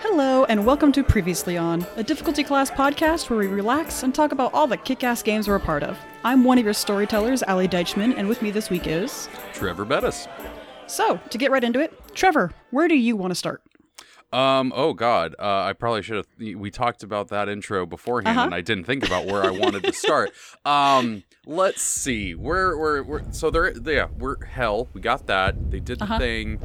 Hello, and welcome to Previously On, a difficulty class podcast where we relax and talk about all the kick ass games we're a part of. I'm one of your storytellers, Ali Deichman, and with me this week is. Trevor Bettis. So, to get right into it, Trevor, where do you want to start? Um. Oh God. Uh, I probably should have. We talked about that intro beforehand, Uh-huh. and I didn't think about where I wanted to start. Um. Let's see. Where? we're So they're. Yeah. We're hell. We got that. They did the Uh-huh. thing.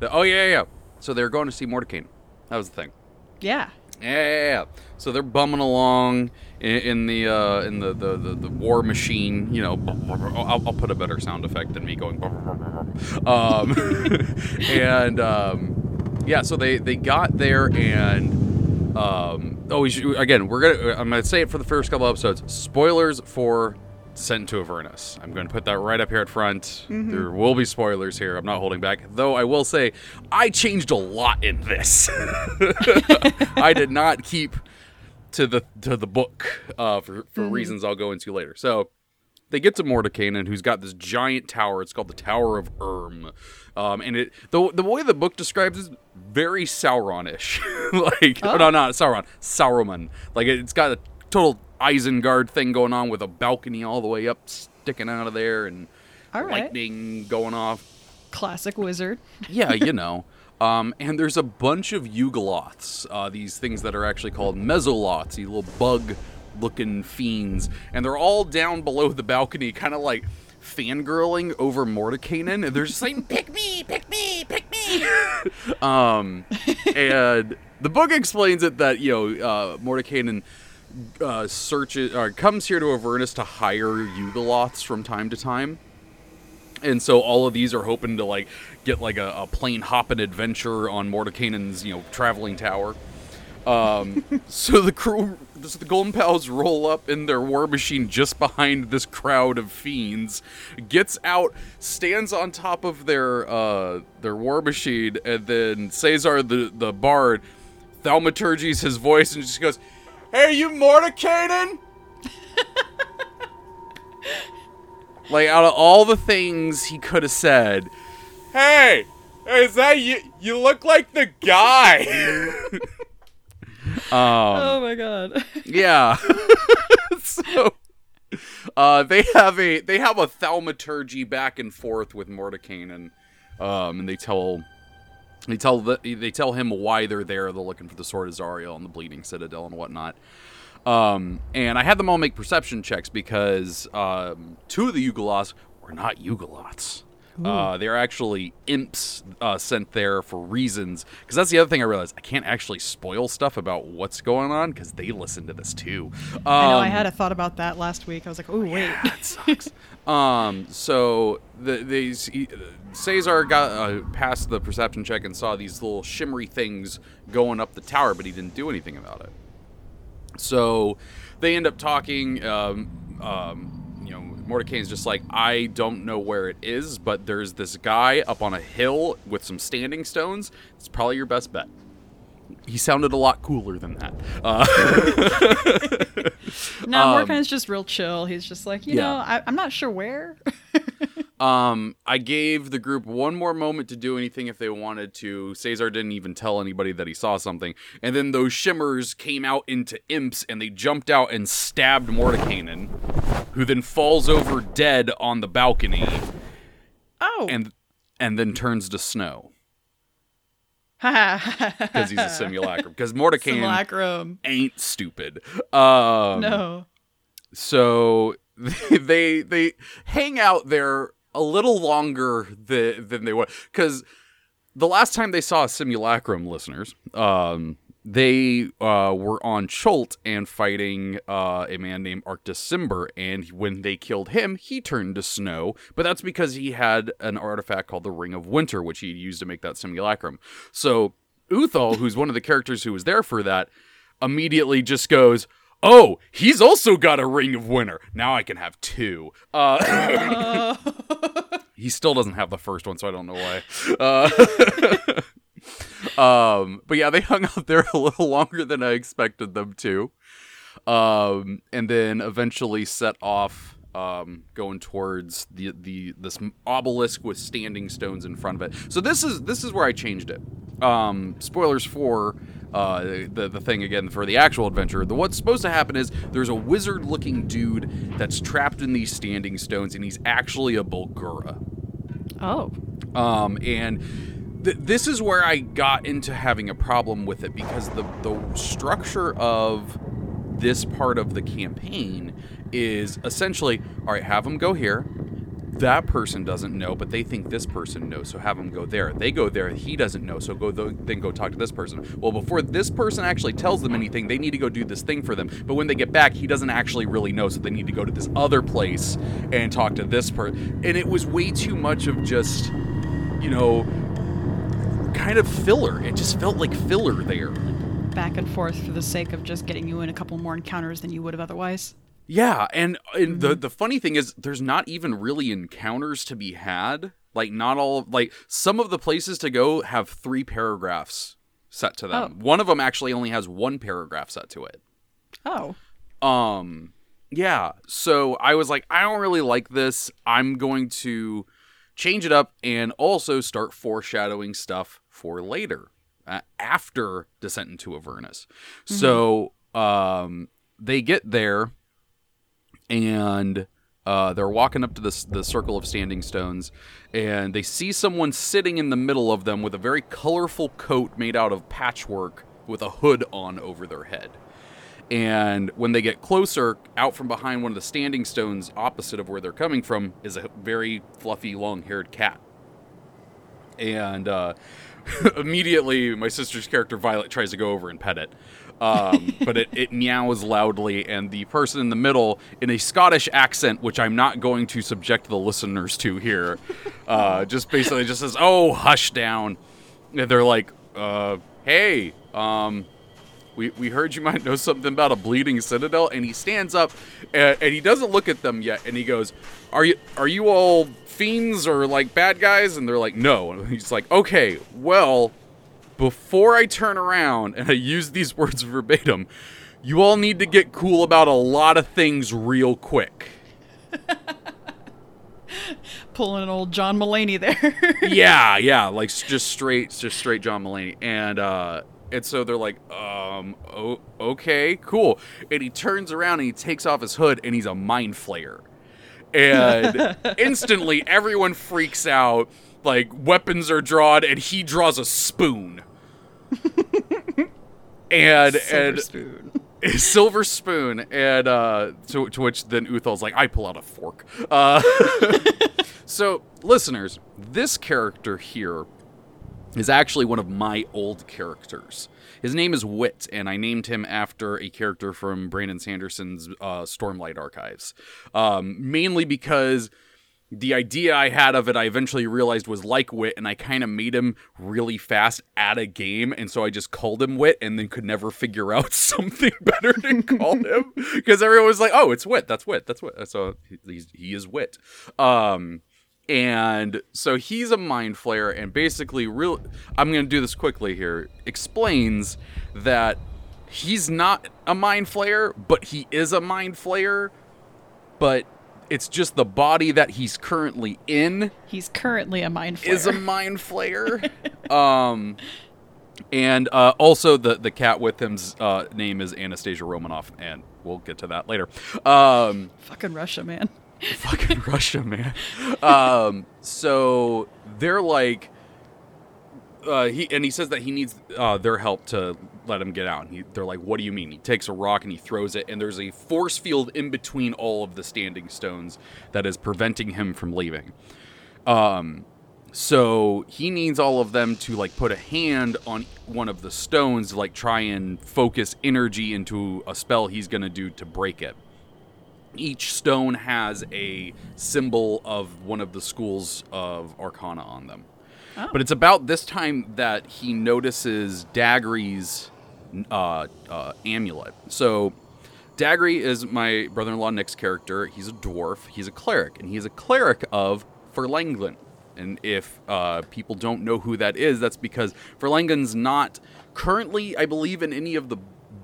The, oh yeah, yeah. yeah. So they're going to see Mordecai. That was the thing. Yeah. Yeah, yeah, yeah. So they're bumming along in, in the uh, in the, the, the, the war machine. You know, I'll, I'll put a better sound effect than me going. Um, and um, yeah, so they they got there and um, oh, we should, again, we're gonna I'm gonna say it for the first couple episodes. Spoilers for Sent to Avernus. I'm going to put that right up here at front. There will be spoilers here. I'm not holding back. Though I will say, I changed a lot in this. I did not keep to the to the book uh, for for reasons I'll go into later. So they get to Mordenkainen, who's got this giant tower. It's called the Tower of Erm, um, and it the the way the book describes is very Sauronish. like no, not Sauron, Sauron. Like it's got a total Isengard thing going on with a balcony all the way up, sticking out of there, and right. lightning going off. Classic wizard. Yeah, you know. Um, and there's a bunch of Yugoloths, uh, these things that are actually called Mesoloths, these little bug looking fiends. And they're all down below the balcony, kind of like fangirling over Mordenkainen. And they're just like, pick me, pick me, pick me. um, and the book explains it that, you know, uh, Mordenkainen uh, searches, or comes here to Avernus to hire Yugoloths from time to time and so all of these are hoping to like get like a, a plane hopping adventure on Mordenkainen's you know traveling tower. Um, so the crew, so the Golden Pals roll up in their war machine just behind this crowd of fiends, gets out, stands on top of their uh, their war machine, and then Caesar the the bard thaumaturgies his voice and just goes, "Hey, you Mordenkainen!" Like out of all the things he could have said, "Hey, is that you? You look like the guy." um, oh my god. yeah. so, uh, they have a they have a thaumaturgy back and forth with Mordenkainen, um, and they tell they tell the, they tell him why they're there. They're looking for the sword of Zariel and the Bleeding Citadel and whatnot. Um, and I had them all make perception checks because um, two of the Yugoloths were not Yugoloths. Uh, they're actually imps uh, sent there for reasons. Because that's the other thing I realized. I can't actually spoil stuff about what's going on because they listen to this too. Um, I know, I had a thought about that last week. I was like, oh, wait. that sucks. um, so the these he, Caesar got uh, past the perception check and saw these little shimmery things going up the tower, but he didn't do anything about it. So they end up talking. Um, um, Mordecai's just like, I don't know where it is, but there's this guy up on a hill with some standing stones. It's probably your best bet. He sounded a lot cooler than that. Uh, No, Um, Mordecai's just real chill. He's just like, you Yeah. know, I, I'm not sure where. Um, I gave the group one more moment to do anything if they wanted to. Caesar didn't even tell anybody that he saw something. And then those shimmers came out into imps and they jumped out and stabbed Mordenkainen, who then falls over dead on the balcony oh. and and then turns to snow because because he's a simulacrum. Because Mordenkainen Simulacrum. ain't stupid. Um, No. so they they hang out there a little longer than, than they would because the last time they saw simulacrum listeners um they uh, were on Chult and fighting uh, a man named Artus Cimber, and when they killed him, he turned to snow. But that's because he had an artifact called the Ring of Winter, which he used to make that simulacrum. So Uthal, who's one of the characters who was there for that, immediately just goes, "Oh, he's also got a Ring of Winter. Now I can have two. Uh, he still doesn't have the first one, so I don't know why. Uh, um, but yeah, they hung out there a little longer than I expected them to. um, and then eventually set off um, going towards the the this obelisk with standing stones in front of it. So this is this is where I changed it. Um, spoilers for uh, the the thing again for the actual adventure. The what's supposed to happen is there's a wizard-looking dude that's trapped in these standing stones, and he's actually a Bulgura. Oh. Um, and th- this is where I got into having a problem with it because the the structure of this part of the campaign is essentially all right. Have them go here. That person doesn't know, but they think this person knows, so have them go there. They go there, he doesn't know, so go th- then go talk to this person. Well, before this person actually tells them anything, they need to go do this thing for them. But when they get back, he doesn't actually really know, so they need to go to this other place and talk to this person. And it was way too much of just, you know, kind of filler. It just felt like filler there. Back and forth for the sake of just getting you in a couple more encounters than you would have otherwise. Yeah, and, and the the funny thing is there's not even really encounters to be had. Like not all like some of the places to go have 3 paragraphs set to them. Oh. One of them actually only has one paragraph set to it. Oh. Um yeah, so I was like I don't really like this. I'm going to change it up and also start foreshadowing stuff for later uh, after Descent into Avernus. So um they get there and uh, they're walking up to this the circle of standing stones, and they see someone sitting in the middle of them with a very colorful coat made out of patchwork with a hood on over their head. And when they get closer, out from behind one of the standing stones opposite of where they're coming from is a very fluffy, long-haired cat. And uh, immediately, my sister's character Violet tries to go over and pet it, um, but it, it meows loudly, and the person in the middle, in a Scottish accent, which I'm not going to subject the listeners to here, uh, just basically just says, "Oh, hush down." And they're like, uh, "Hey, um, we, we heard you might know something about a bleeding citadel. And he stands up and, and he doesn't look at them yet and he goes are you are you all fiends or like bad guys? And they're like no. And he's like okay well before i turn around and i use these words verbatim you all need to get cool about a lot of things real quick. Pulling an old John Mulaney there. yeah, yeah, like just straight, just straight John Mulaney, and uh, and so they're like, um, oh, okay, cool, and he turns around and he takes off his hood and he's a mind flayer, and instantly everyone freaks out, like weapons are drawn, and he draws a spoon, and Silver and spoon. a silver spoon, and uh, to, to which then Uthal's like, I pull out a fork. Uh, so, listeners, this character here is actually one of my old characters. His name is Wit, and I named him after a character from Brandon Sanderson's uh, Stormlight Archives. Um, mainly because the idea I had of it, I eventually realized was like Wit, and I kind of made him really fast at a game, and so I just called him Wit, and then could never figure out something better to call him because everyone was like, "Oh, it's Wit. That's Wit. That's Wit." So he- he's, he is Wit. Um, and so he's a mind flayer, and basically, real. I'm going to do this quickly here. Explains that he's not a mind flayer, but he is a mind flayer, but it's just the body that he's currently in He's currently a mind flayer. is a mind flayer. um, and uh, also the the cat with him's uh, name is Anastasia Romanoff, and we'll get to that later. Um, Fucking Russia, man. fucking Russia, man. Um, so they're like, uh, he and he says that he needs uh, their help to let him get out. And he, they're like, "What do you mean?" He takes a rock and he throws it, and there's a force field in between all of the standing stones that is preventing him from leaving. Um, so he needs all of them to like put a hand on one of the stones to like try and focus energy into a spell he's gonna do to break it each stone has a symbol of one of the schools of arcana on them Oh. but it's about this time that he notices daggery's uh, uh, amulet so daggery is my brother-in-law nick's character he's a dwarf he's a cleric and he's a cleric of Fharlanghn. and if uh, people don't know who that is that's because Fharlanghn's not currently i believe in any of the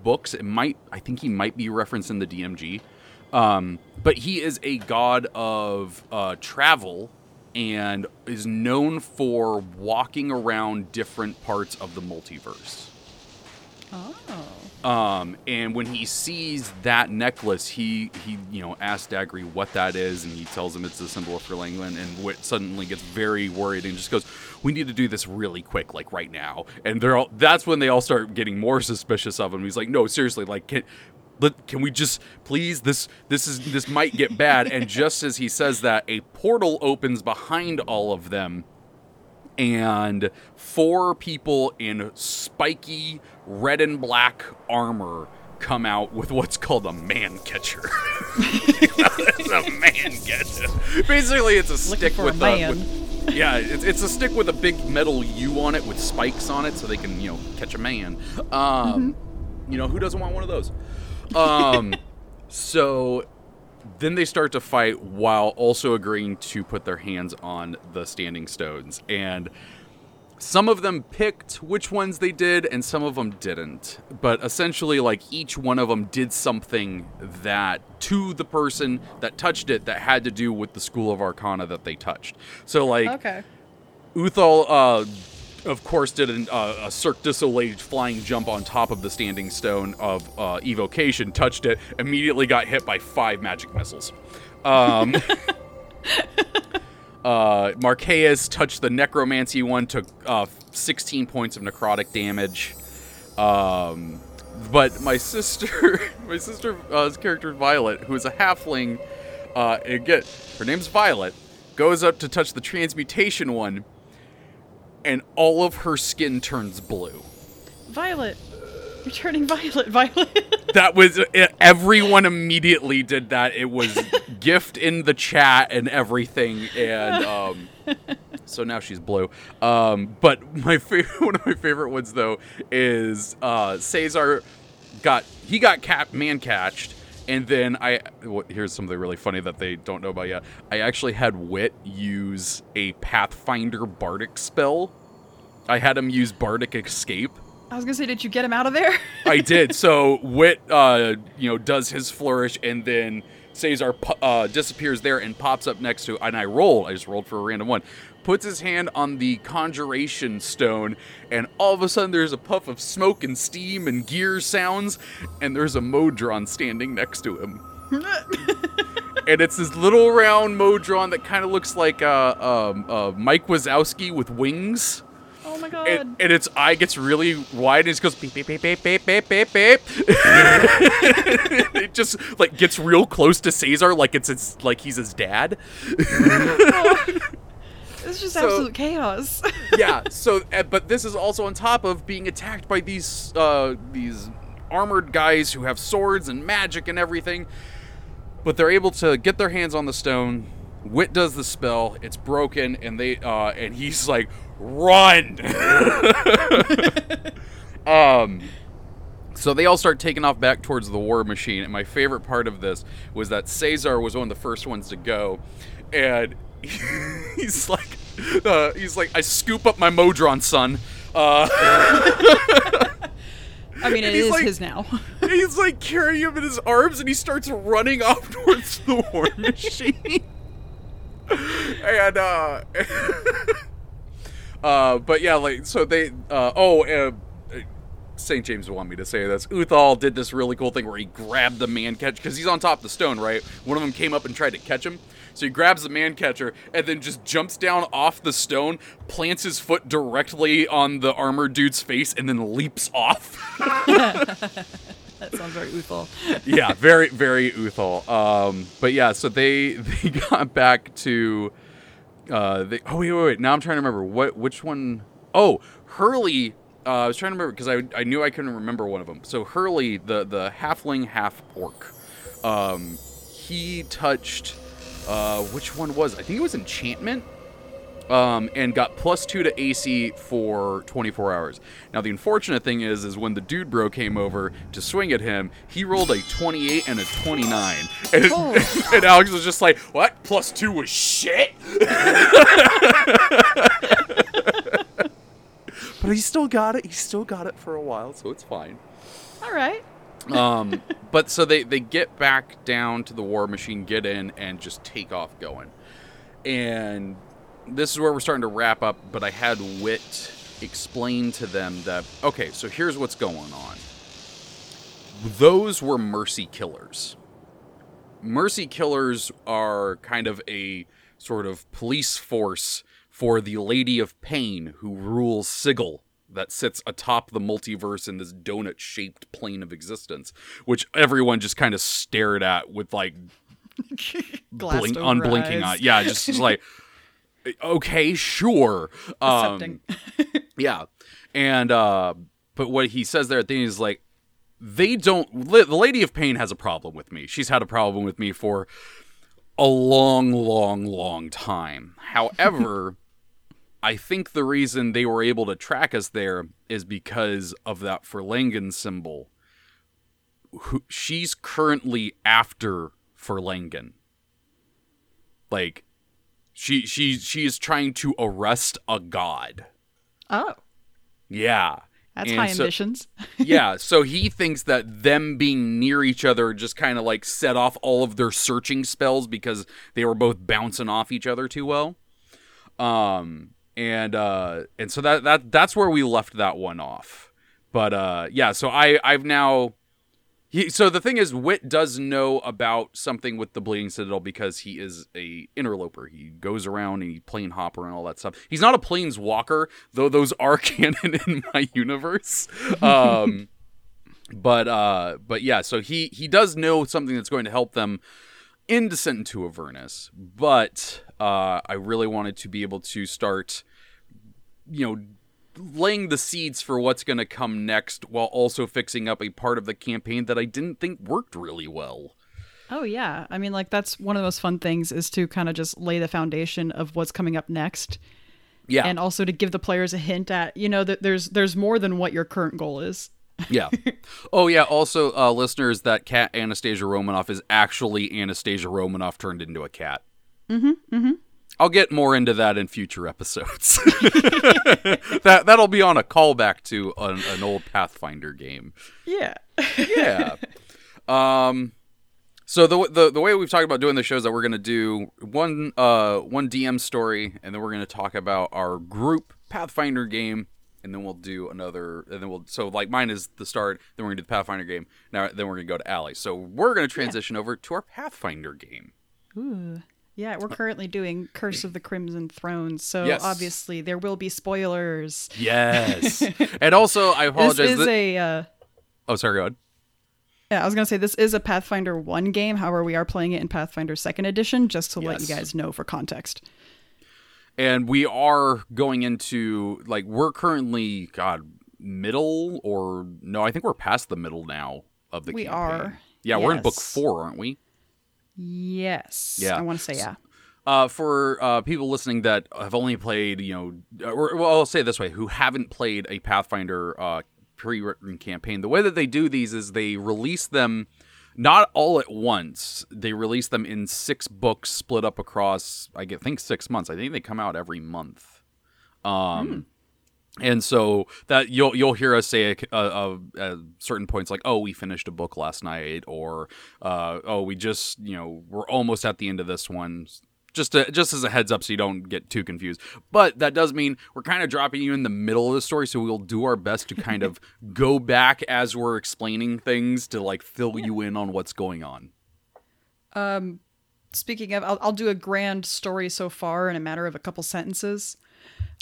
books. It might, I think he might be referenced in the DMG. Um, but he is a god of uh, travel and is known for walking around different parts of the multiverse. Oh. Um, and when he sees that necklace, he he you know asks Dagry what that is, and he tells him it's a symbol of Fharlanghn, and Wit suddenly gets very worried and just goes, "We need to do this really quick, like right now." And they're all that's when they all start getting more suspicious of him. He's like, "No, seriously, like can." Let, can we just please this this is this might get bad and just as he says that a portal opens behind all of them and four people in spiky red and black armor come out with what's called a man catcher. it's a man catcher. Basically, it's a stick for a with man. with, yeah, it's, it's a stick with a big metal U on it with spikes on it, so they can you know catch a man. Um, You know who doesn't want one of those? Um, so then they start to fight while also agreeing to put their hands on the standing stones. And some of them picked which ones they did and some of them didn't. But essentially like each one of them did something that to the person that touched it that had to do with the school of arcana that they touched. So like Okay. Uthal, uh, of course, did an, uh, a Cirque du Soleil flying jump on top of the standing stone of uh, evocation, touched it, immediately got hit by five magic missiles. Um, uh, Marquez touched the necromancy one, took uh, 16 points of necrotic damage. Um, but my sister, my sister's uh, character Violet, who is a halfling, uh, again, her name's Violet, goes up to touch the transmutation one, and all of her skin turns blue. Violet. You're turning violet, Violet. That was it, everyone immediately did that. It was gift in the chat and everything, and um, so now she's blue. Um, but my favorite, one of my favorite ones though is uh, Caesar got he got man catched. And then I here's something really funny that they don't know about yet. I actually had Wit use a Pathfinder Bardic spell. I had him use Bardic Escape. I was gonna say, did you get him out of there? I did. So Wit, uh, you know, does his flourish, and then Caesar uh, disappears there and pops up next to. And I roll. I just rolled for a random one. Puts his hand on the conjuration stone, and all of a sudden there's a puff of smoke and steam and gear sounds, and there's a Modron standing next to him. and it's this little round Modron that kind of looks like uh, um, uh, Mike Wazowski with wings oh my god. and, and its eye gets really wide and it just goes beep beep beep beep beep beep beep beep. it just like gets real close to Caesar like it's it's like he's his dad. it's just so- absolute chaos. yeah. So, uh, but this is also on top of being attacked by these uh, these armored guys who have swords and magic and everything. But they're able to get their hands on the stone. Wit does the spell. It's broken, and they uh, and he's like, "Run!" um. So they all start taking off back towards the war machine. And my favorite part of this was that Caesar was one of the first ones to go, and he's like, uh, he's like, I scoop up my Modron, son. Uh, I mean, it he's like- his now. he's like carrying him in his arms, and he starts running off towards the war machine. and uh, uh, but yeah, like so they. Uh, oh, uh, St. James would want me to say this. Uthal did this really cool thing where he grabbed the man catch because he's on top of the stone, right? One of them came up and tried to catch him. So he grabs the man catcher and then just jumps down off the stone, plants his foot directly on the armored dude's face, and then leaps off. that sounds very uthal. yeah, very, very Uthal. Um, but yeah, so they they got back to. Uh, they, oh wait, wait, wait. Now I'm trying to remember what which one. Oh, Hurley. Uh, I was trying to remember because I, I knew I couldn't remember one of them. So Hurley, the the halfling half orc, um, he touched. Uh, which one was? I think it was enchantment. Um, and got plus two to AC for 24 hours. Now the unfortunate thing is, is when the dude bro came over to swing at him, he rolled a 28 and a 29, and, Oh. and Alex was just like, "What? Plus two was shit." but he still got it. He still got it for a while, so it's fine. All right. Um, but so they they get back down to the war machine, get in, and just take off going. And this is where we're starting to wrap up. But I had Wit explain to them that okay, so here's what's going on. Those were mercy killers. Mercy killers are kind of a sort of police force for the Lady of Pain who rules Sigil that sits atop the multiverse in this donut shaped plane of existence, which everyone just kind of stared at with like blink, unblinking eyes. eye. Yeah, just, just like, okay, sure. Um, yeah. And, uh, but what he says there at the end is like, they don't, li- the Lady of Pain has a problem with me. She's had a problem with me for a long, long, long time. However, I think the reason they were able to track us there is because of that Fharlanghn symbol. Who, she's currently after Fharlanghn. Like, she she she is trying to arrest a god. oh, Yeah. that's And high so- ambitions. yeah, so he thinks that them being near each other just kind of like set off all of their searching spells because they were both bouncing off each other too well. Um and uh and so that that that's where we left that one off. But uh yeah, so I I've now he, so the thing is Wit does know about something with the Bleeding Citadel because he is a interloper. He goes around and he plane hopper and all that stuff. He's not a planeswalker, though those are canon in my universe. Um but uh but yeah, so he he does know something that's going to help them in Descent into Avernus, but uh, I really wanted to be able to start, you know, laying the seeds for what's going to come next while also fixing up a part of the campaign that I didn't think worked really well. Oh yeah, I mean, like that's one of the most fun things is to kind of just lay the foundation of what's coming up next, Yeah, and also to give the players a hint at you know that there's there's more than what your current goal is. yeah. Oh yeah. Also, uh, listeners, that cat Anastasia Romanoff is actually Anastasia Romanoff turned into a cat. Mm-hmm. Mm-hmm. I'll get more into that in future episodes. that that'll be on a callback to an, an old Pathfinder game. Yeah. yeah. Um. So the, the the way we've talked about doing the show is that we're gonna do one uh one DM story, and then we're gonna talk about our group Pathfinder game, and then we'll do another, and then we'll so like mine is the start, then we're gonna do the Pathfinder game. Now then we're gonna go to Ali. So we're gonna transition over to our Pathfinder game. Ooh. Yeah, we're currently doing Curse of the Crimson Thrones, so Yes. obviously there will be spoilers. Yes. and also I apologize. This is that- a uh, oh, sorry. Go ahead. yeah, I was gonna say this is a Pathfinder one game. However, we are playing it in Pathfinder Second Edition, just to let you guys know for context. and we are going into like we're currently god middle or no i think we're past the middle now of the We campaign. are, yeah we're in book four aren't we Yes. Yeah. I want to say yeah. uh, for uh, people listening that have only played you know or well i'll say it this way who haven't played a pathfinder uh, pre-written campaign the way that they do these is they release them not all at once they release them in six books split up across i think six months i think they come out every month um and so that you'll you'll hear us say at certain points like oh we finished a book last night or uh, oh we just you know we're almost at the end of this one. Just to, just as a heads up so you don't get too confused. But that does mean we're kind of dropping you in the middle of the story so we'll do our best to kind of go back as we're explaining things to like fill you in on what's going on. Um Speaking of, I'll, I'll do a grand story so far in a matter of a couple sentences.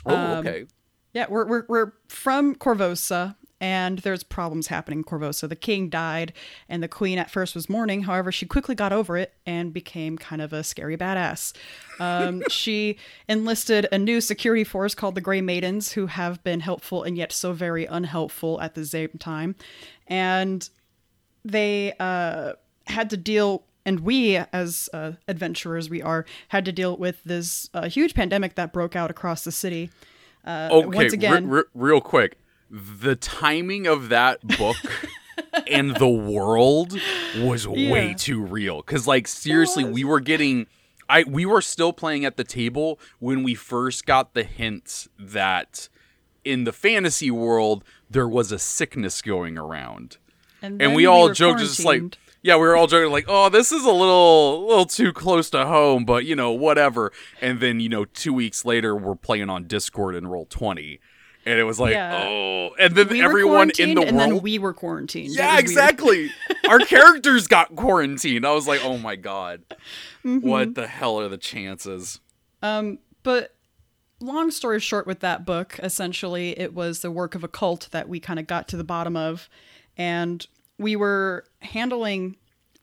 oh Um, okay Yeah, we're we're we're from Korvosa, and there's problems happening in Korvosa. The king died, and the queen at first was mourning. However, she quickly got over it and became kind of a scary badass. Um, she enlisted a new security force called the Grey Maidens, who have been helpful and yet so very unhelpful at the same time, and they uh, had to deal. And we, as uh, adventurers, we are had to deal with this uh, huge pandemic that broke out across the city. Uh, okay once again, re- real quick. The timing of that book and the world was way too real. Because like seriously we were getting i we were still playing at the table when we first got the hints that in the fantasy world there was a sickness going around. And, and then we all joked just like. Yeah we were all joking like oh this is a little little too close to home but you know whatever. And then you know two weeks later we're playing on discord and roll 20 and it was like Yeah. oh. And then we everyone in the and world then we were quarantined. Yeah exactly. Our characters got quarantined. I was like oh my god. Mm-hmm. what the hell are the chances? Um, but long story short, with that book, essentially, it was the work of a cult that we kind of got to the bottom of, and we were handling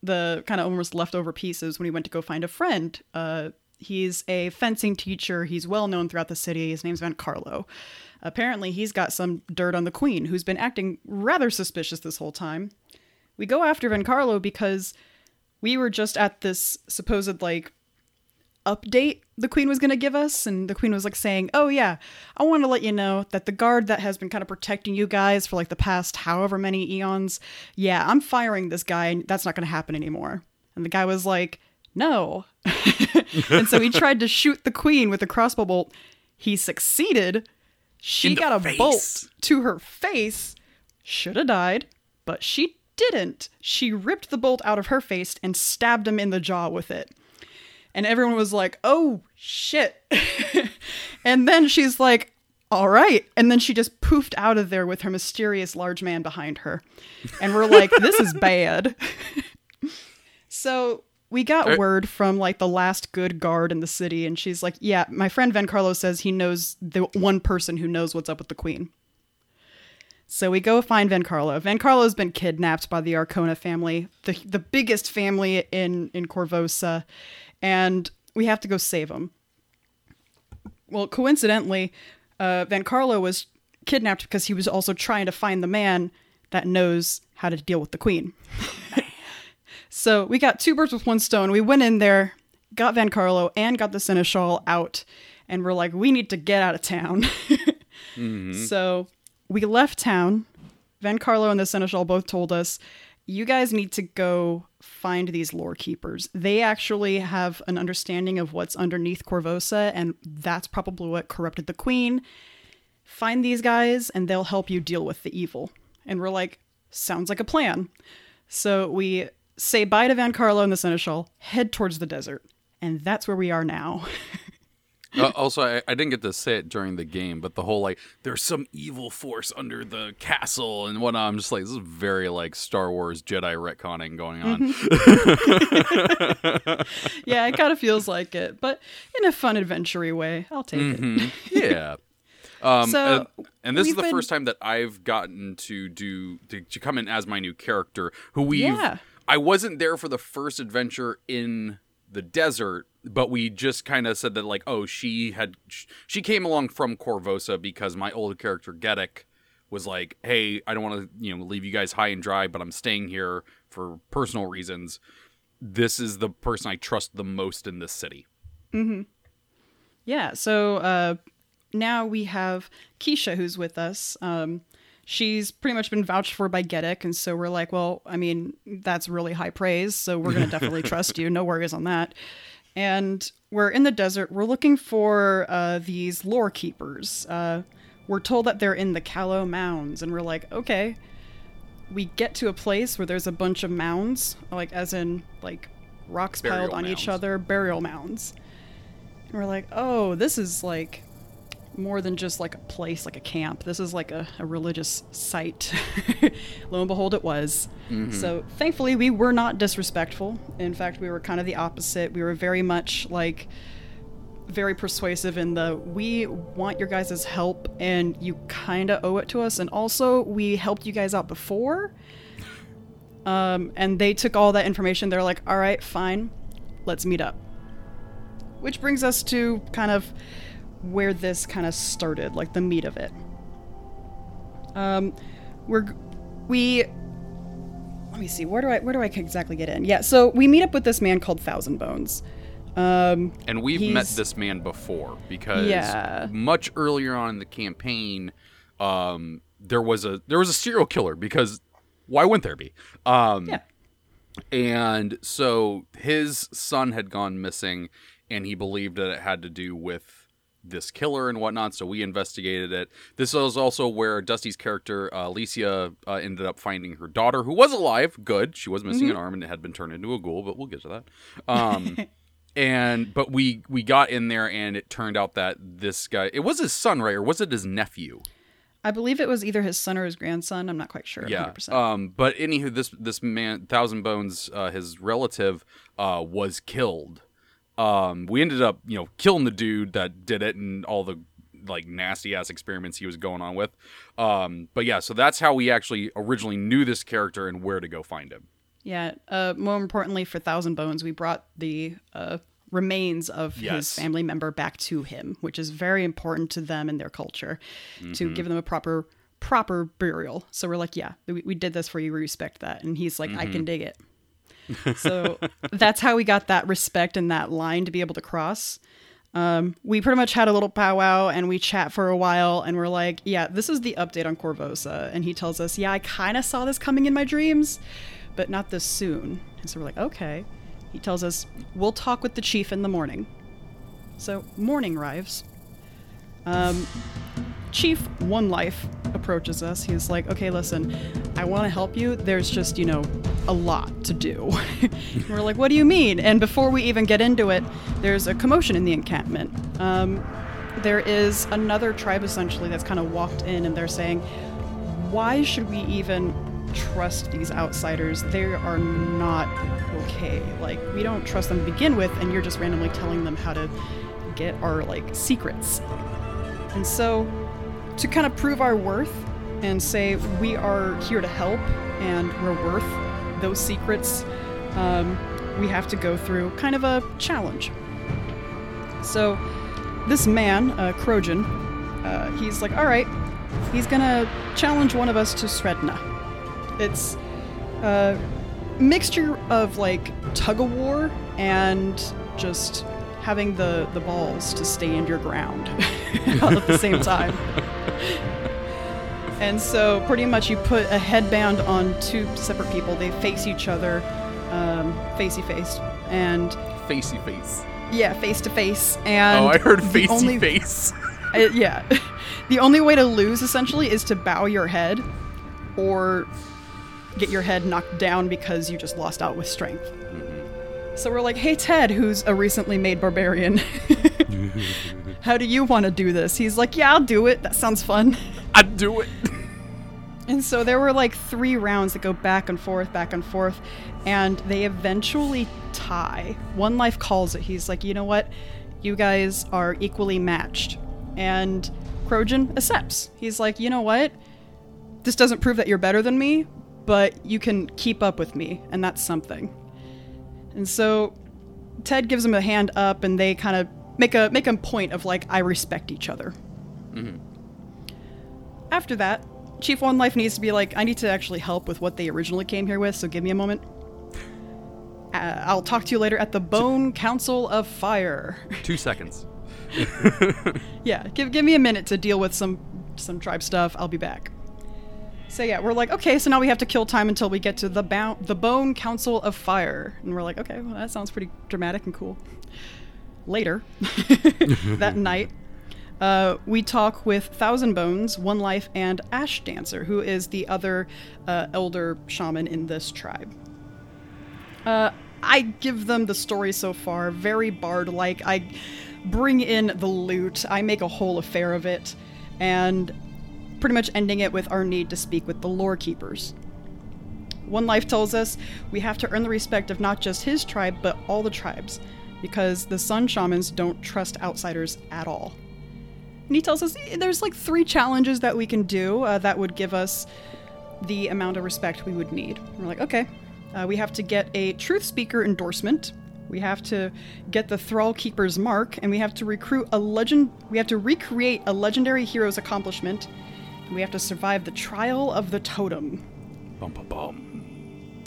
the kind of almost leftover pieces when we went to go find a friend. Uh, he's a fencing teacher. He's well known throughout the city. His name's Vencarlo. Apparently, he's got some dirt on the queen, who's been acting rather suspicious this whole time. We go after Vencarlo because we were just at this supposed like update the queen was going to give us and the queen was like saying oh yeah i want to let you know that the guard that has been kind of protecting you guys for like the past however many eons yeah i'm firing this guy and that's not going to happen anymore. And the guy was like no. And so he tried to shoot the queen with a crossbow bolt. He succeeded. She got a face. bolt to her face. Should have died but she didn't. She ripped the bolt out of her face and stabbed him in the jaw with it and everyone was like, "Oh shit!" and then she's like, "All right," and then she just poofed out of there with her mysterious large man behind her, and we're like, "This is bad." so we got Uh, word from like the last good guard in the city, and she's like, "Yeah, my friend Vencarlo says he knows the one person who knows what's up with the queen." So we go find Vencarlo. Van Carlo's been kidnapped by the Arkona family, the the biggest family in in Korvosa, and we have to go save him. Well, coincidentally, uh, Vencarlo was kidnapped because he was also trying to find the man that knows how to deal with the queen. so we got two birds with one stone. We went in there, got Vencarlo, and got the Seneschal out, and we're like, we need to get out of town. So we left town. Vencarlo and the Seneschal both told us, you guys need to go find these lore keepers. They actually have an understanding of what's underneath Korvosa, and that's probably what corrupted the queen. Find these guys, and they'll help you deal with the evil. And we're like, sounds like a plan. So we say bye to Vencarlo and the Seneschal, head towards the desert. And that's where we are now. Uh, also, I, I didn't get to say it during the game, but the whole like there's some evil force under the castle and whatnot. I'm just like this is very like Star Wars Jedi retconning going on. yeah, it kind of feels like it, but in a fun, adventure way. I'll take it. Mhm. Yeah. Um, So, and, and this is the been- first time that I've gotten to do to, to come in as my new character, who we Yeah. I wasn't there for the first adventure in the desert, but we just kind of said that like, oh, she had she came along from Korvosa because my old character Gedek was like, hey, I don't want to you know leave you guys high and dry, but I'm staying here for personal reasons. This is the person I trust the most in this city. Yeah, so uh, now we have Keisha who's with us. Um, she's pretty much been vouched for by Gedek, and so we're like, well, I mean, that's really high praise, so we're going to definitely trust you. No worries on that. And we're in the desert. We're looking for uh, these lore keepers. Uh, we're told that they're in the Callow Mounds, and we're like, okay. We get to a place where there's a bunch of mounds, like as in like rocks piled Burial on each other, burial mounds. And we're like, oh, this is like more than just like a place, like a camp. This is like a, a religious site. Lo and behold, it was. So thankfully, we were not disrespectful. In fact, we were kind of the opposite. We were very much like very persuasive in the we want your guys' help and you kind of owe it to us and also we helped you guys out before um, and they took all that information they're like all right fine let's meet up which brings us to kind of where this kind of started like the meat of it um, we're we let me see where do i where do i exactly get in yeah so we meet up with this man called thousand bones um, And we've met this man before because Yeah. much earlier on in the campaign, um, there was a there was a serial killer because why wouldn't there be? Um, Yeah. And so his son had gone missing, and he believed that it had to do with this killer and whatnot. So we investigated it. This was also where Dusty's character uh, Alicia uh, ended up finding her daughter, who was alive. Good, she was missing an arm and it had been turned into a ghoul, but we'll get to that. Um, and but we we got in there and it turned out that this guy it was his son, right, or was it his nephew? I believe it was either his son or his grandson. I'm not quite sure. Yeah. 100%. Um, but anywho, this this man, Thousand Bones, uh, his relative, uh, was killed. Um, we ended up, you know, killing the dude that did it and all the like nasty ass experiments he was going on with. Um, but yeah, so that's how we actually originally knew this character and where to go find him. Yeah. Uh, more importantly, for Thousand Bones, we brought the uh, remains of his family member back to him, which is very important to them and their culture, to give them a proper proper burial. So we're like, yeah, we, we did this for you. We respect that. And he's like, I can dig it. so that's how we got that respect and that line to be able to cross. Um, we pretty much had a little powwow and we chat for a while and we're like, yeah, this is the update on Korvosa. And he tells us, yeah, I kind of saw this coming in my dreams, but not this soon. And so we're like, okay. He tells us, we'll talk with the chief in the morning. So morning arrives. Um, Chief One Life approaches us. He's like, okay, listen, I want to help you. There's just, you know, a lot to do. We're like, what do you mean? And before we even get into it, there's a commotion in the encampment. Um, there is another tribe essentially that's kind of walked in and they're saying, why should we even trust these outsiders? They are not okay. Like, we don't trust them to begin with, and you're just randomly telling them how to get our, like, secrets. And so, to kind of prove our worth and say we are here to help and we're worth those secrets, um, we have to go through kind of a challenge. So, this man, uh, Krojun, uh, he's like, all right, he's gonna challenge one of us to Sredna. It's a mixture of like tug of war and just having the, the balls to stay in your ground all at the same time. And so, pretty much, you put a headband on two separate people. They face each other, um, facey face, and Facey face. yeah, face to face. And oh, I heard the facey only- face. uh, yeah. the only way to lose essentially is to bow your head or get your head knocked down because you just lost out with strength. So we're like, hey, Ted, who's a recently made barbarian, how do you want to do this? He's like, yeah, I'll do it. That sounds fun. I'd do it. And so there were like three rounds that go back and forth, back and forth, and they eventually tie. One Life calls it. He's like, you know what? You guys are equally matched. And Krojun accepts. He's like, you know what? This doesn't prove that you're better than me, but you can keep up with me, and that's something. And so Ted gives him a hand up, and they kind of make a make a point of like, I respect each other. After that, Chief One Life needs to be like, I need to actually help with what they originally came here with, so give me a moment. Uh, I'll talk to you later at the Bone Council of Fire. Two seconds. yeah, give give me a minute to deal with some some tribe stuff. I'll be back. So yeah, we're like, okay, so now we have to kill time until we get to the bound the Bone Council of Fire, and we're like, okay, well that sounds pretty dramatic and cool. Later, that night, uh, we talk with Thousand Bones, One Life, and Ash Dancer, who is the other uh, elder shaman in this tribe. Uh, I give them the story so far, very bard like. I bring in the loot, I make a whole affair of it, and pretty much ending it with our need to speak with the lore keepers. One Life tells us we have to earn the respect of not just his tribe, but all the tribes, because the Sun Shamans don't trust outsiders at all. And he tells us eh, there's like three challenges that we can do uh, that would give us the amount of respect we would need. We're like, okay. Uh, we have to get a truth speaker endorsement. We have to get the Thrall Keeper's mark, and we have to recruit a legend. We have to recreate a legendary hero's accomplishment. And we have to survive the trial of the totem. Bum, bum, bum.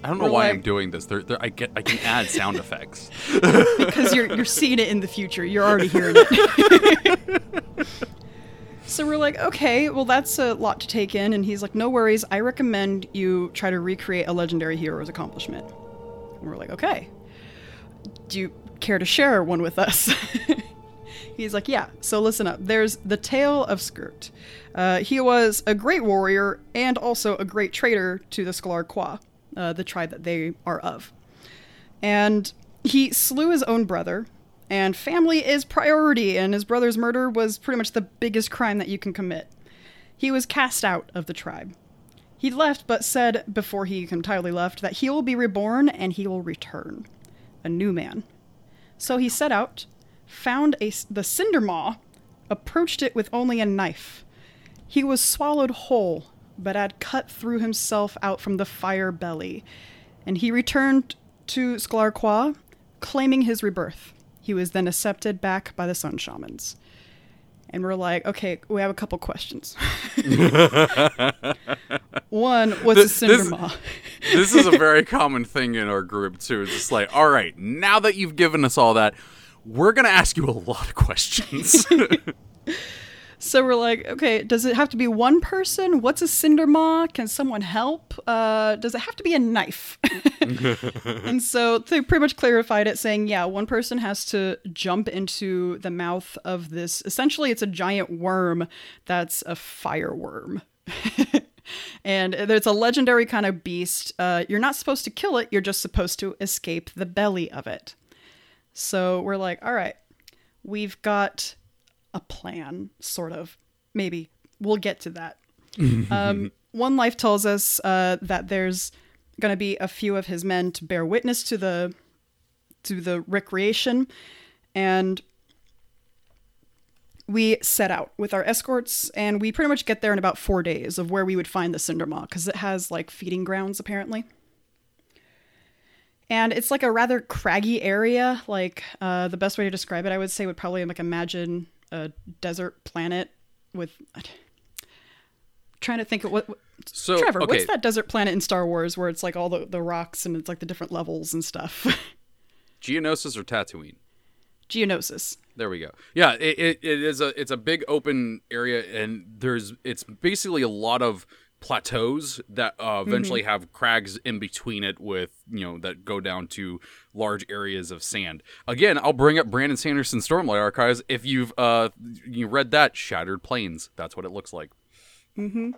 I don't know We're why I'm doing this. There, there, I get, I can add sound effects. because you're you're seeing it in the future. You're already hearing it. so we're like, okay, well that's a lot to take in, and he's like, no worries. I recommend you try to recreate a legendary hero's accomplishment. And we're like, okay. Do you care to share one with us? He's like, yeah. So listen up. There's the tale of Skirt. Uh, he was a great warrior and also a great traitor to the Sklar-Quah, uh, the tribe that they are of. And he slew his own brother, and family is priority, and his brother's murder was pretty much the biggest crime that you can commit. He was cast out of the tribe. He left, but said before he entirely left that he will be reborn and he will return, a new man. So he set out, found a, the cinder maw, approached it with only a knife. He was swallowed whole, but had cut through himself out from the fire belly, and he returned to Sklar-Quah, claiming his rebirth. He was then accepted back by the Sun Shamans. And we're like, okay, we have a couple questions. One, what's This- a cinder this- this is a very common thing in our group too. It's just like, all right, now that you've given us all that, we're gonna ask you a lot of questions. So we're like, okay, does it have to be one person? What's a cinder maw? Can someone help? Uh, does it have to be a knife? and so they pretty much clarified it, saying, yeah, one person has to jump into the mouth of this. Essentially, it's a giant worm that's a fire worm. and it's a legendary kind of beast. Uh, you're not supposed to kill it, you're just supposed to escape the belly of it. So we're like, all right, we've got a plan, sort of. Maybe. We'll get to that. um, One Life tells us uh, that there's going to be a few of his men to bear witness to the to the recreation, and we set out with our escorts, and we pretty much get there in about four days of where we would find the cinder maw because it has like feeding grounds apparently. And it's like a rather craggy area. Like uh, the best way to describe it, I would say, would probably like imagine a desert planet with. trying to think of what. what so, Trevor, okay, what's that desert planet in Star Wars where it's like all the, the rocks and it's like the different levels and stuff? Geonosis or Tatooine? Geonosis. There we go. Yeah, it, it, it is a it's a big open area, and there's it's basically a lot of plateaus that uh, eventually have crags in between it with you know that go down to large areas of sand. Again i'll bring up brandon sanderson stormlight archives if you've uh you read that shattered plains. That's what it looks like. Mm-hmm.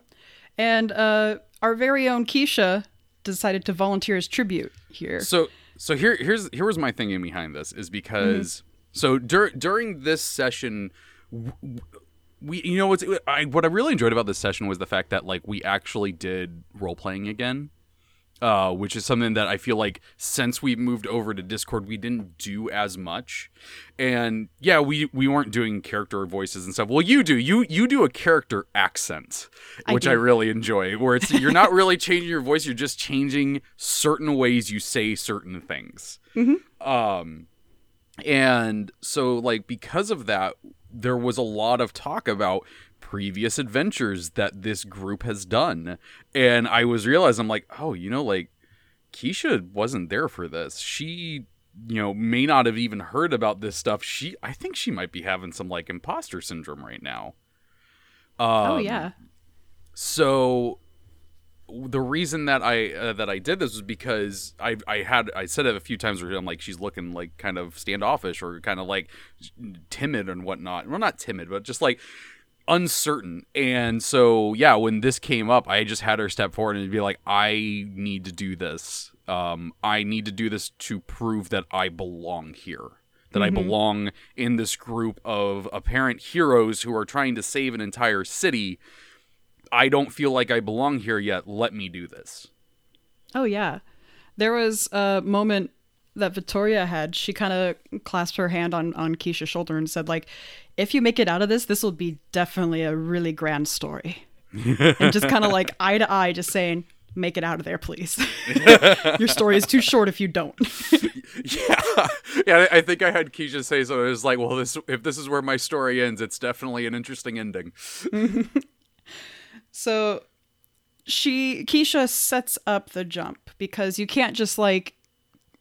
And uh, our very own Keisha decided to volunteer as tribute here. So so here here's here was my thinking behind this is because so dur- during this session w- we you know what's I what I really enjoyed about this session was the fact that like we actually did role playing again. Uh, which is something that I feel like since we moved over to Discord, we didn't do as much. And yeah, we we weren't doing character voices and stuff. Well, you do. You you do a character accent, I which I, really enjoy. Where it's you're not really changing your voice, you're just changing certain ways you say certain things. Um, and so like because of that, there was a lot of talk about previous adventures that this group has done, and I was realizing I'm like, oh, you know, like Keisha wasn't there for this. She you know may not have even heard about this stuff she i think she might be having some like imposter syndrome right now oh Um, yeah. so the reason that I uh, that I did this was because I I had I said it a few times where I'm like she's looking like kind of standoffish or kind of like timid and whatnot. Well, not timid, but just like uncertain. And so yeah, when this came up, I just had her step forward and be like, I need to do this. Um, I need to do this to prove that I belong here. That I belong in this group of apparent heroes who are trying to save an entire city. I don't feel like I belong here yet. Let me do this. Oh yeah. There was a moment that Victoria had. She kind of clasped her hand on on Keisha's shoulder and said like, "If you make it out of this, this will be definitely a really grand story." and just kind of like eye to eye just saying, "Make it out of there, please." Your story is too short if you don't. Yeah, yeah. I think I had Keisha say so. It was like, well, this if this is where my story ends, it's definitely an interesting ending. So she Keisha sets up the jump because you can't just like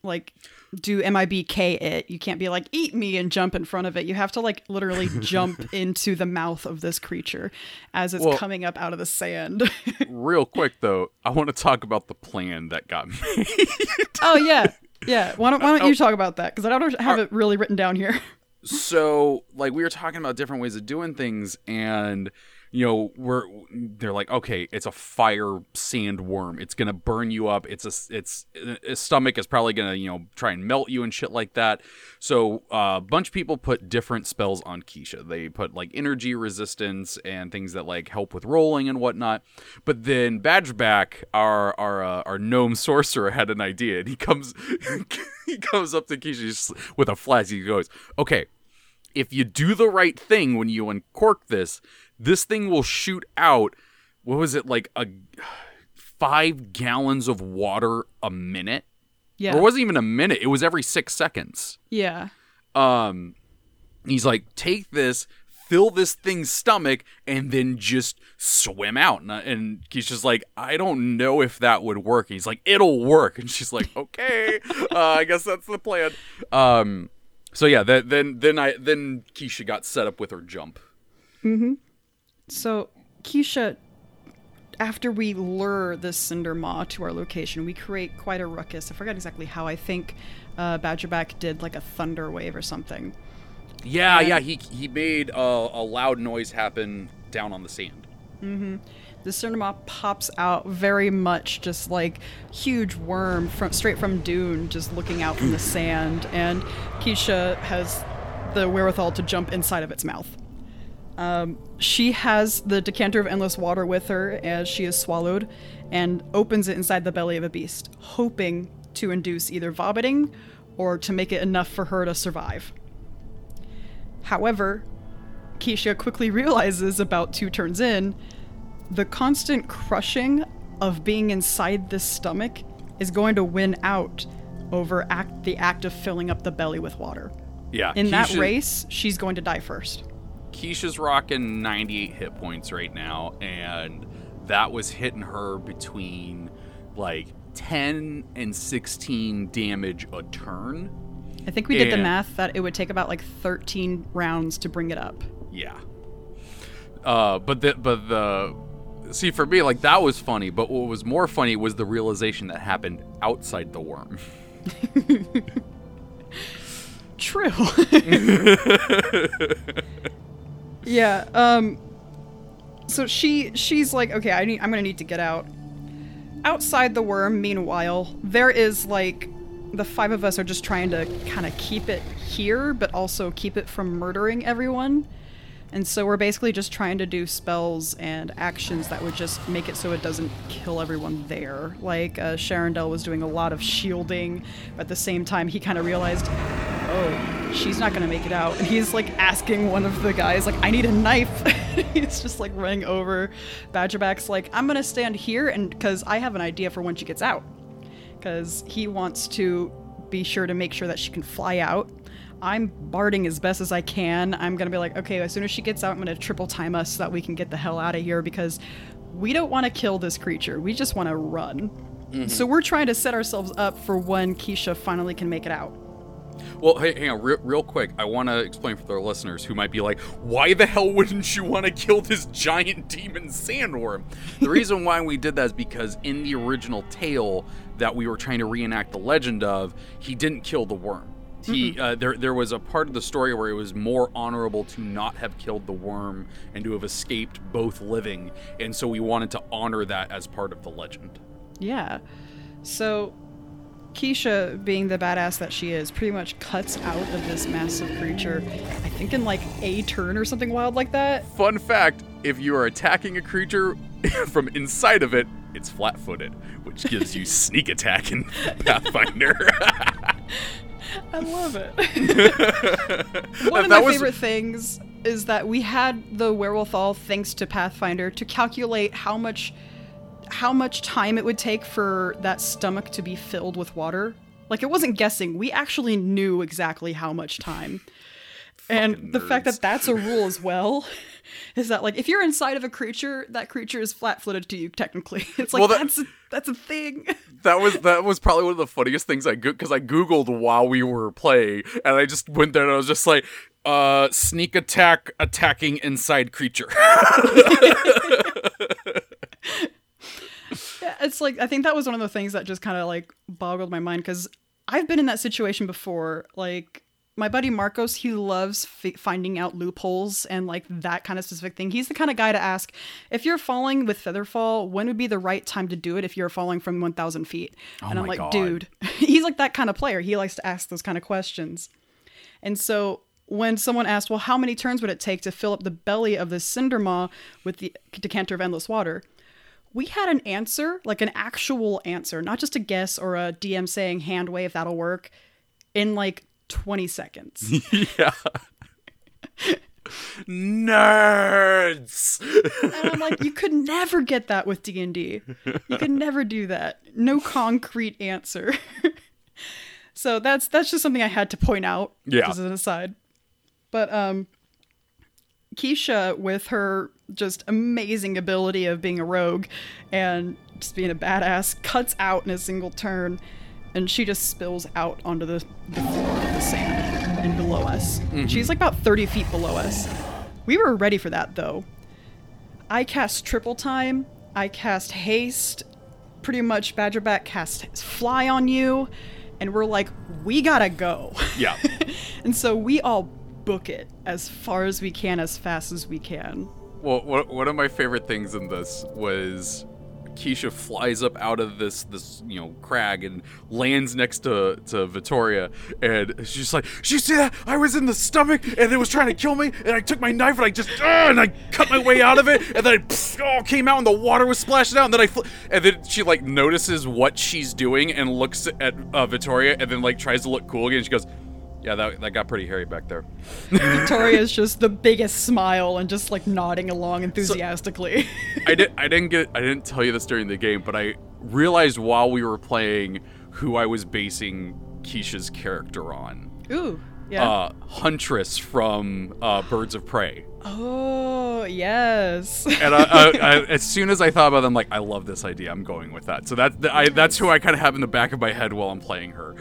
like do MIBK it. You can't be like eat me and jump in front of it. You have to like literally jump into the mouth of this creature as it's Well- coming up out of the sand. Real quick though, I want to talk about the plan that got made. oh yeah. Yeah. Why don't why don't you oh. talk about that cuz I don't have it really written down here. so like we were talking about different ways of doing things and you know we're they're like okay it's a fire sandworm it's gonna burn you up. It's a it's its stomach is probably gonna you know try and melt you and shit like that. So uh, a bunch of people put different spells on Keisha. They put like energy resistance and things that like help with rolling and whatnot. But then Badgerback our our uh, our gnome sorcerer had an idea and he comes he comes up to Keisha with a flash he goes okay if you do the right thing when you uncork this, this thing will shoot out what was it like a five gallons of water a minute? Yeah. or it wasn't even a minute it was every six seconds. Yeah. um he's like take this fill this thing's stomach and then just swim out. And, and he's just like i don't know if that would work. And he's like it'll work. And she's like okay uh, i guess that's the plan. Um so yeah that, then then i then keisha got set up with her jump So, Keisha, after we lure the Cinder Maw to our location, we create quite a ruckus. I forgot exactly how. I think uh, Badgerback did like a thunder wave or something. yeah And- yeah he he made a, a loud noise happen down on the sand The Cinder Maw pops out very much just like huge worm from straight from Dune, just looking out from the sand, and Keisha has the wherewithal to jump inside of its mouth. Um, she has the decanter of endless water with her as she is swallowed, and opens it inside the belly of a beast, hoping to induce either vomiting or to make it enough for her to survive. However, Keisha quickly realizes about two turns in the constant crushing of being inside this stomach is going to win out over act the act of filling up the belly with water. yeah In that race, she's going to die first. Keisha's rocking 98 hit points right now, and that was hitting her between like 10 and 16 damage a turn. I think we did the math that it would take about like 13 rounds to bring it up. Yeah. Uh, but the but the see for me like that was funny, but what was more funny was the realization that happened outside the worm. True. yeah. Um. So she she's like, okay, I need, I'm gonna need to get out. Outside the worm, meanwhile, there is like the five of us are just trying to kind of keep it here, but also keep it from murdering everyone. And so we're basically just trying to do spells and actions that would just make it so it doesn't kill everyone there. Like uh, Sharondel was doing a lot of shielding, but at the same time he kind of realized, oh, she's not gonna make it out. And he's like asking one of the guys, like, I need a knife. he's just like running over. Badgerback's like, I'm gonna stand here, and because I have an idea for when she gets out, because he wants to be sure to make sure that she can fly out. I'm barding as best as I can. I'm gonna be like, okay, as soon as she gets out, I'm gonna triple time us so that we can get the hell out of here because we don't want to kill this creature. We just want to run. Mm-hmm. So we're trying to set ourselves up for when Keisha finally can make it out. Well, hey, hang on, real, real quick. I want to explain for the listeners who might be like, "Why the hell wouldn't you want to kill this giant demon sandworm?" The reason why we did that is because in the original tale that we were trying to reenact the legend of, he didn't kill the worm. He uh, there there was a part of the story where it was more honorable to not have killed the worm and to have escaped both living, and so we wanted to honor that as part of the legend. Yeah. So Keisha, being the badass that she is, pretty much cuts out of this massive creature. I think in like a turn or something wild like that. Fun fact if you are attacking a creature from inside of it, it's flat footed, which gives you sneak attack in Pathfinder. I love it. One of my was- favorite things is that we had the wherewithal, thanks to Pathfinder, to calculate how much how much time it would take for that stomach to be filled with water. Like it wasn't guessing. We actually knew exactly how much time. and the fact that that's a rule as well is that like if you're inside of a creature, that creature is flat-footed to you technically. It's like Well, that- that's that's a thing. that was that was probably one of the funniest things I because I googled while we were playing, and I just went there and I was just like, uh, sneak attack attacking inside creature. Yeah, it's like I think that was one of the things that just kind of like boggled my mind because I've been in that situation before. Like my buddy Marcos, he loves f- finding out loopholes and like that kind of specific thing. He's the kind of guy to ask if you're falling with Featherfall, when would be the right time to do it if you're falling from 1,000 feet? Oh and I'm like, God. dude, he's like that kind of player. He likes to ask those kind of questions. And so when someone asked, well, how many turns would it take to fill up the belly of this cinder maw with the decanter of endless water? We had an answer, like an actual answer, not just a guess or a DM saying hand wave, that'll work, in like 20 seconds. yeah. Nerds. and I'm like, you could never get that with D&D. You could never do that. No concrete answer. so that's that's just something I had to point out Yeah. as an aside. But um Keisha with her just amazing ability of being a rogue and just being a badass cuts out in a single turn and she just spills out onto the, the floor of the sand and below us. Mm-hmm. She's like about 30 feet below us. We were ready for that though. I cast triple time. I cast haste. Pretty much Badgerback cast fly on you, and we're like, we gotta go. Yeah. and so we all book it as far as we can, as fast as we can. Well, one of my favorite things in this was Keisha flies up out of this this you know crag and lands next to to Vittoria, and she's like, "Did you see that? I was in the stomach, and it was trying to kill me, and I took my knife and I just uh, and I cut my way out of it, and then I pff, oh, came out and the water was splashing out, and then I fl- and then she like notices what she's doing and looks at uh, and then like tries to look cool again. She goes, "Yeah, that that got pretty hairy back there." Victoria's just the biggest smile and just like nodding along enthusiastically. I did. I didn't get. I didn't tell you this during the game, but I realized while we were playing who I was basing Keisha's character on. Ooh, yeah. Uh, Huntress from uh, Birds of Prey. oh, yes. And I, I, I, as soon as I thought about them, like, I love this idea. I'm going with that. So that I, that's who I kind of have in the back of my head while I'm playing her.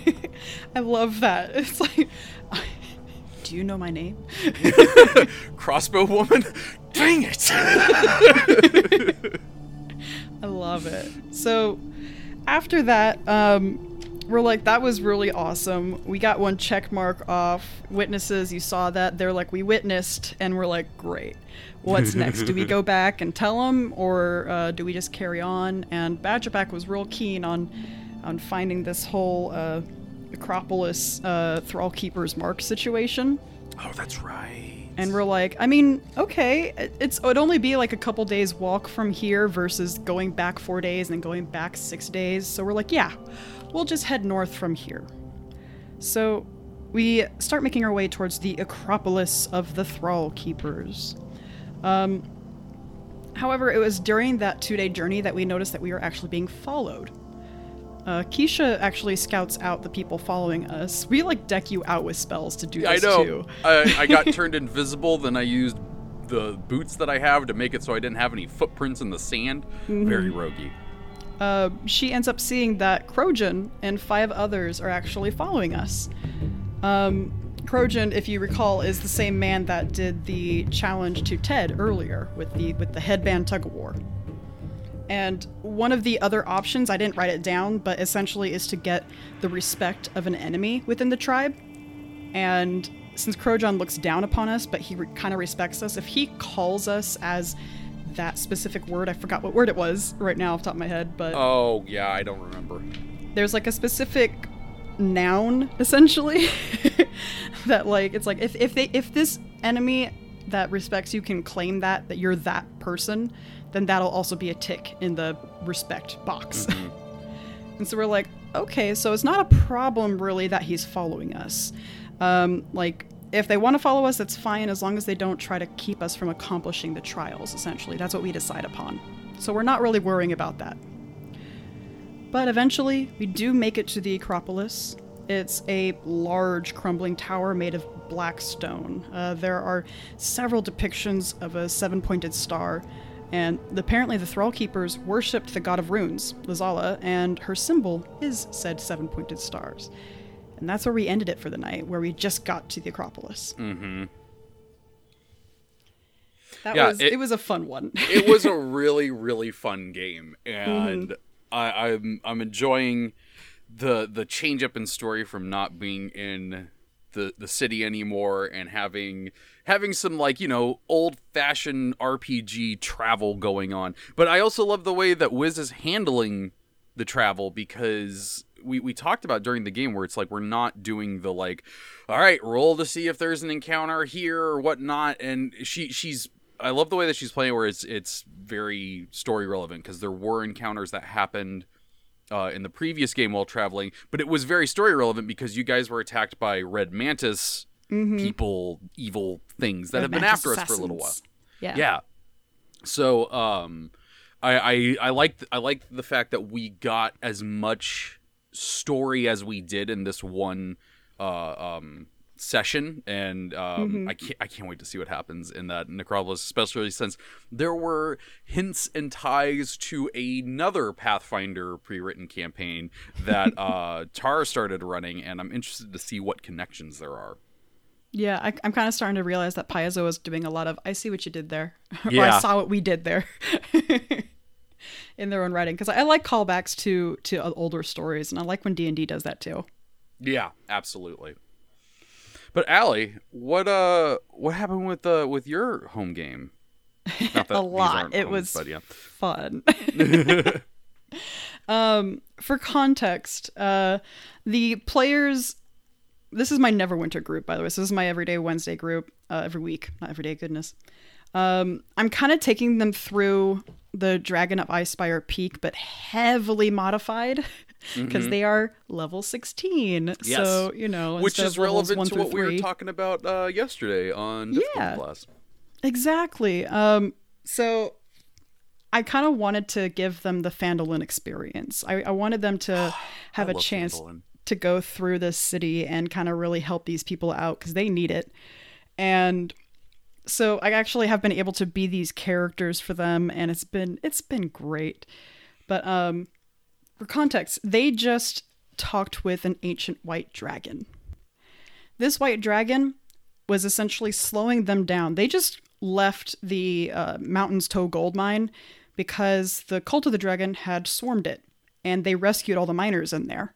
I love that. It's like, do you know my name? Crossbow woman. Dang it! I love it. So after that, um, we're like, that was really awesome. We got one check mark off. Witnesses, you saw that. They're like, we witnessed, and we're like, great. What's next? do we go back and tell them, or uh, do we just carry on? And Badgerback was real keen on on finding this whole uh, Acropolis uh, Thrall Keeper's Mark situation. oh, that's right. And we're like, I mean, okay, it- it's it'd only be like a couple days walk from here versus going back four days and then going back six days. So we're like, yeah, we'll just head north from here. So we start making our way towards the Acropolis of the Thrall Keepers. Um, however, it was during that two-day journey that we noticed that we were actually being followed. Uh, Keisha actually scouts out the people following us. We like deck you out with spells to do this I know. too. I, I got turned invisible. Then I used the boots that I have to make it so I didn't have any footprints in the sand. Very roguey. uh, she ends up seeing that Krojun and five others are actually following us. Um, Krojun, if you recall, is the same man that did the challenge to Ted earlier with the with the headband tug of war. And one of the other options, I didn't write it down, but essentially is to get the respect of an enemy within the tribe. And since Krojun looks down upon us, but he re- kind of respects us, if he calls us as that specific word, I forgot what word it was right now off the top of my head, but Oh yeah, I don't remember. there's like a specific noun essentially that like it's like if, if they if this enemy that respects you can claim that that you're that person then that'll also be a tick in the respect box. And so we're like okay so it's not a problem really that he's following us. Um, like if they want to follow us that's fine as long as they don't try to keep us from accomplishing the trials essentially. That's what we decide upon. So we're not really worrying about that. But eventually, we do make it to the Acropolis. It's a large, crumbling tower made of black stone. Uh, there are several depictions of a seven pointed star, and apparently the Thrall Keepers worshipped the god of runes, Lissala, and her symbol is said seven pointed stars. And that's where we ended it for the night, where we just got to the Acropolis. Mm-hmm. That Yeah, was it- it was a fun one. it was a really really fun game and I, I'm I'm enjoying the the change up in story from not being in the the city anymore and having having some like you know old fashioned RPG travel going on. But I also love the way that Wiz is handling the travel because we, we talked about during the game where it's like we're not doing the like all right roll to see if there's an encounter here or whatnot and she she's I love the way that she's playing where it's it's very story relevant because there were encounters that happened uh, in the previous game while traveling, but it was very story relevant because you guys were attacked by red mantis people, evil things that Red have been Mantis after us for a little while. Yeah. Yeah. So um, I I I like I like the fact that we got as much story as we did in this one uh, um, session, and um, I can't I can't wait to see what happens in that Necropolis, especially since there were hints and ties to another Pathfinder pre-written campaign that uh, Tara started running, and I'm interested to see what connections there are. Yeah, I, I'm kind of starting to realize that Paizo is doing a lot of. I see what you did there, or Yeah. I saw what we did there, in their own writing. Because I like callbacks to to older stories, and I like when D and D does that too. Yeah, absolutely. But Ali, what uh, what happened with uh with your home game? Not that A lot. It homes, was but yeah. fun. um, for context, uh, the players. This is my Neverwinter group, by the way. So this is my Everyday Wednesday group. Uh, every week, not every day. Goodness. Um, I'm kind of taking them through the Dragon of Icespire Peak, but heavily modified because they are level 16. Mm-hmm. Yes. So you know, Which is relevant to what we were talking about uh, yesterday on Discord Yeah. class. Exactly. Um, so I kind of wanted to give them the Phandalin experience. I, I wanted them to have a chance Phandalin. to go through this city and kind of really help these people out because they need it. And so I actually have been able to be these characters for them, and it's been it's been great. But um, for context, they just talked with an ancient white dragon. This white dragon was essentially slowing them down. They just left the uh, Mountain's Toe gold mine because the cult of the dragon had swarmed it, and they rescued all the miners in there.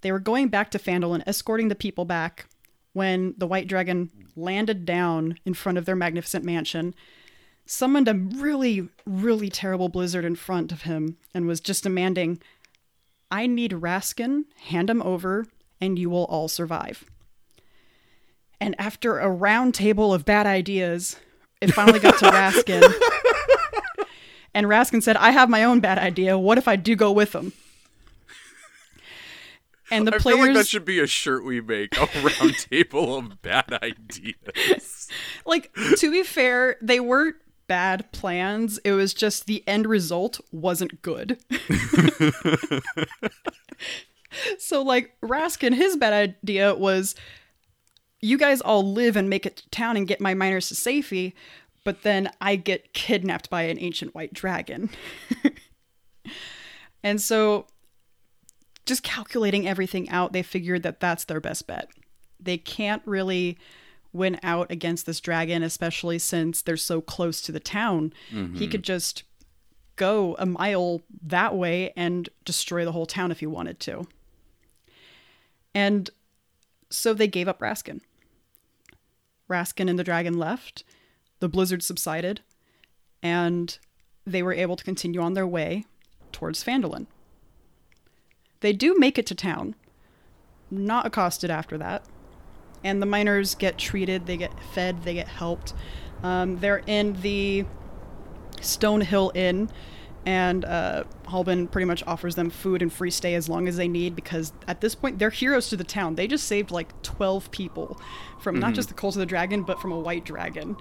They were going back to Phandalin, escorting the people back, when the white dragon landed down in front of their magnificent mansion, summoned a really, really terrible blizzard in front of him, and was just demanding, I need Raskin, hand him over, and you will all survive. And after a round table of bad ideas, it finally got to Raskin. and Raskin said, I have my own bad idea. What if I do go with him? And the I players feel like that should be a shirt we make: a round table of bad ideas. like to be fair, they weren't bad plans. It was just the end result wasn't good. so like Raskin, his bad idea was you guys all live and make it to town and get my miners to safety, but then I get kidnapped by an ancient white dragon. and so just calculating everything out, they figured that that's their best bet. They can't really win out against this dragon, especially since they're so close to the town. He mm-hmm. could just go a mile that way and destroy the whole town if he wanted to. And so they gave up Raskin. Raskin and the dragon left, the blizzard subsided, and they were able to continue on their way towards Phandalin. They do make it to town, not accosted after that. And the miners get treated, they get fed, they get helped. Um, they're in the Stonehill Inn, and uh, Halbin pretty much offers them food and free stay as long as they need because at this point they're heroes to the town. They just saved like 12 people from not just the Cult of the Dragon, but from a white dragon.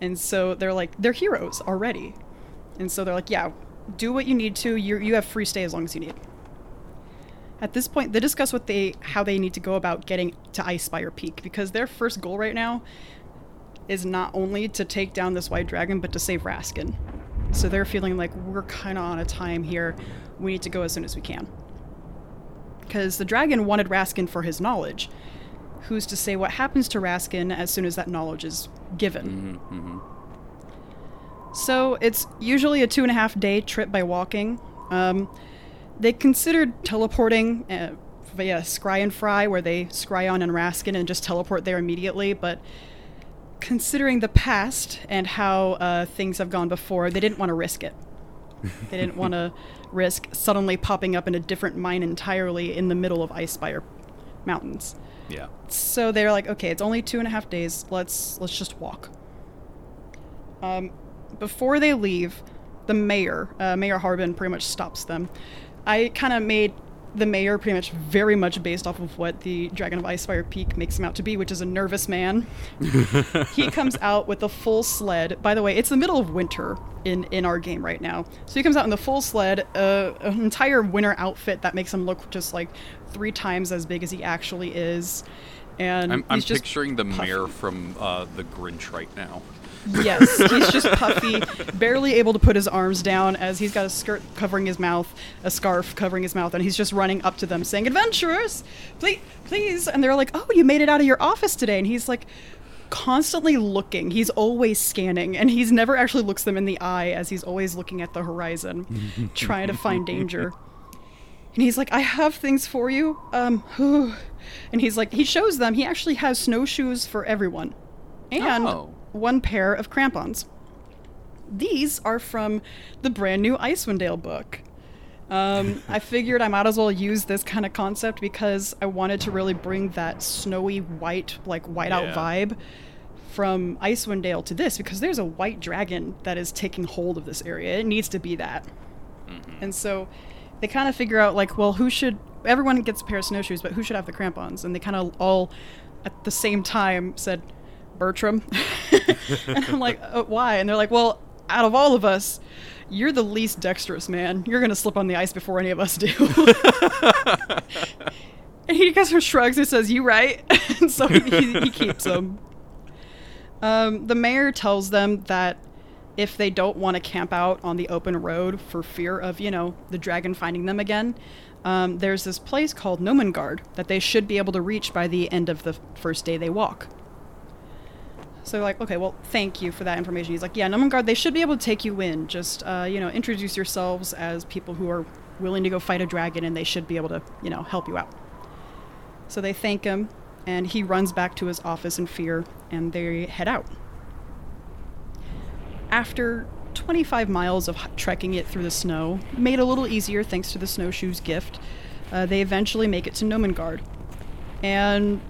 And so they're like, they're heroes already. And so they're like, yeah, do what you need to. You you have free stay as long as you need. At this point, they discuss what they how they need to go about getting to Icespire Peak because their first goal right now is not only to take down this white dragon but to save Raskin. So they're feeling like we're kind of on a time here. We need to go as soon as we can. Because the dragon wanted Raskin for his knowledge. Who's to say what happens to Raskin as soon as that knowledge is given? So it's usually a two and a half day trip by walking. Um, they considered teleporting uh, via Scry and Fry, where they scry on and Raskin and just teleport there immediately. But considering the past and how uh, things have gone before, they didn't want to risk it. They didn't want to risk suddenly popping up in a different mine entirely in the middle of Icespire Mountains. Yeah. So they're like, okay, it's only two and a half days. Let's let's just walk. Um, before they leave, the mayor, uh, Mayor Harbin, pretty much stops them. I kind of made the mayor pretty much very much based off of what the Dragon of Icespire Peak makes him out to be, which is a nervous man. he comes out with a full sled. By the way, it's the middle of winter in in our game right now, so he comes out in the full sled, uh, an entire winter outfit that makes him look just like three times as big as he actually is. And I'm, I'm picturing the puffy. mayor from uh, the Grinch right now. Yes, he's just puffy, barely able to put his arms down as he's got a skirt covering his mouth, a scarf covering his mouth, and he's just running up to them saying, "Adventurers, please, please!" And they're like, "Oh, you made it out of your office today." And he's like, constantly looking. He's always scanning, and he's never actually looks them in the eye as he's always looking at the horizon, trying to find danger. And he's like, "I have things for you." Um, and he's like, he shows them. He actually has snowshoes for everyone, and Oh. One pair of crampons. These are from the brand new Icewind Dale book. Um, I figured I might as well use this kind of concept because I wanted to really bring that snowy white, like whiteout Yeah. vibe from Icewind Dale to this because there's a white dragon that is taking hold of this area. It needs to be that. And so they kind of figure out like, well, who should everyone gets a pair of snowshoes, but who should have the crampons? And they kind of all at the same time said Bertram. and I'm like, uh, why? And they're like, well, out of all of us, you're the least dexterous, man. You're gonna slip on the ice before any of us do. and he kind of shrugs and says, "You right?" and so he, he, he keeps them. Um, the mayor tells them that if they don't want to camp out on the open road for fear of, you know, the dragon finding them again, um, there's this place called Gnomengarde that they should be able to reach by the end of the first day they walk. So they're like, okay, well, thank you for that information. He's like, yeah, Gnomengarde, they should be able to take you in. Just, uh, you know, introduce yourselves as people who are willing to go fight a dragon, and they should be able to, you know, help you out. So they thank him, and he runs back to his office in fear, and they head out. After 25 miles of trekking it through the snow, made a little easier thanks to the snowshoes gift, uh, they eventually make it to Gnomengarde. And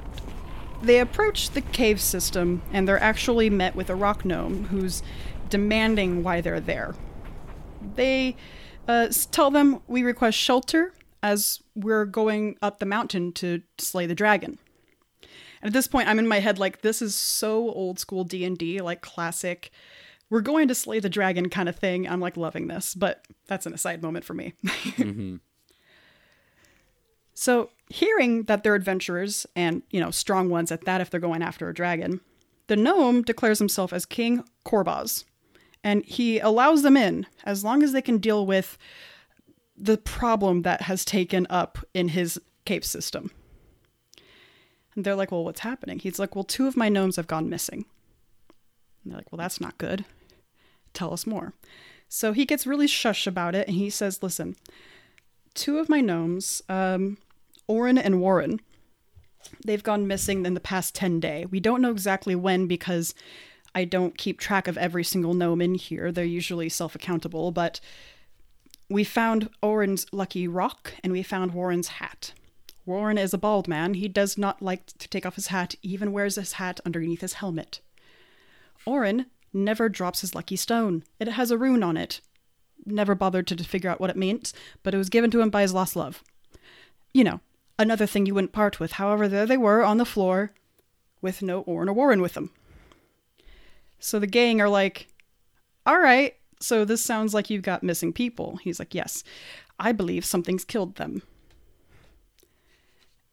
they approach the cave system, and they're actually met with a rock gnome who's demanding why they're there. They uh, tell them we request shelter as we're going up the mountain to slay the dragon. And at this point, I'm in my head like this is so old school D and D, like classic. We're going to slay the dragon kind of thing. I'm like loving this, but that's an aside moment for me. So, hearing that they're adventurers and, you know, strong ones at that if they're going after a dragon, the gnome declares himself as King Korboz. And he allows them in as long as they can deal with the problem that has taken up in his cave system. And they're like, Well, what's happening? He's like, Well, two of my gnomes have gone missing. And they're like, Well, that's not good. Tell us more. So he gets really shush about it and he says, Listen, two of my gnomes, um, Orin and Warren, they've gone missing in the past 10 day. We don't know exactly when because I don't keep track of every single gnome in here. They're usually self accountable, but we found Orin's lucky rock and we found Warren's hat. Warren is a bald man. He does not like to take off his hat, even wears his hat underneath his helmet. Orin never drops his lucky stone. It has a rune on it. Never bothered to figure out what it meant, but it was given to him by his lost love. You know, another thing you wouldn't part with. However, there they were on the floor with no Orin or Warren with them. So the gang are like, all right, so this sounds like you've got missing people. He's like, yes, I believe something's killed them.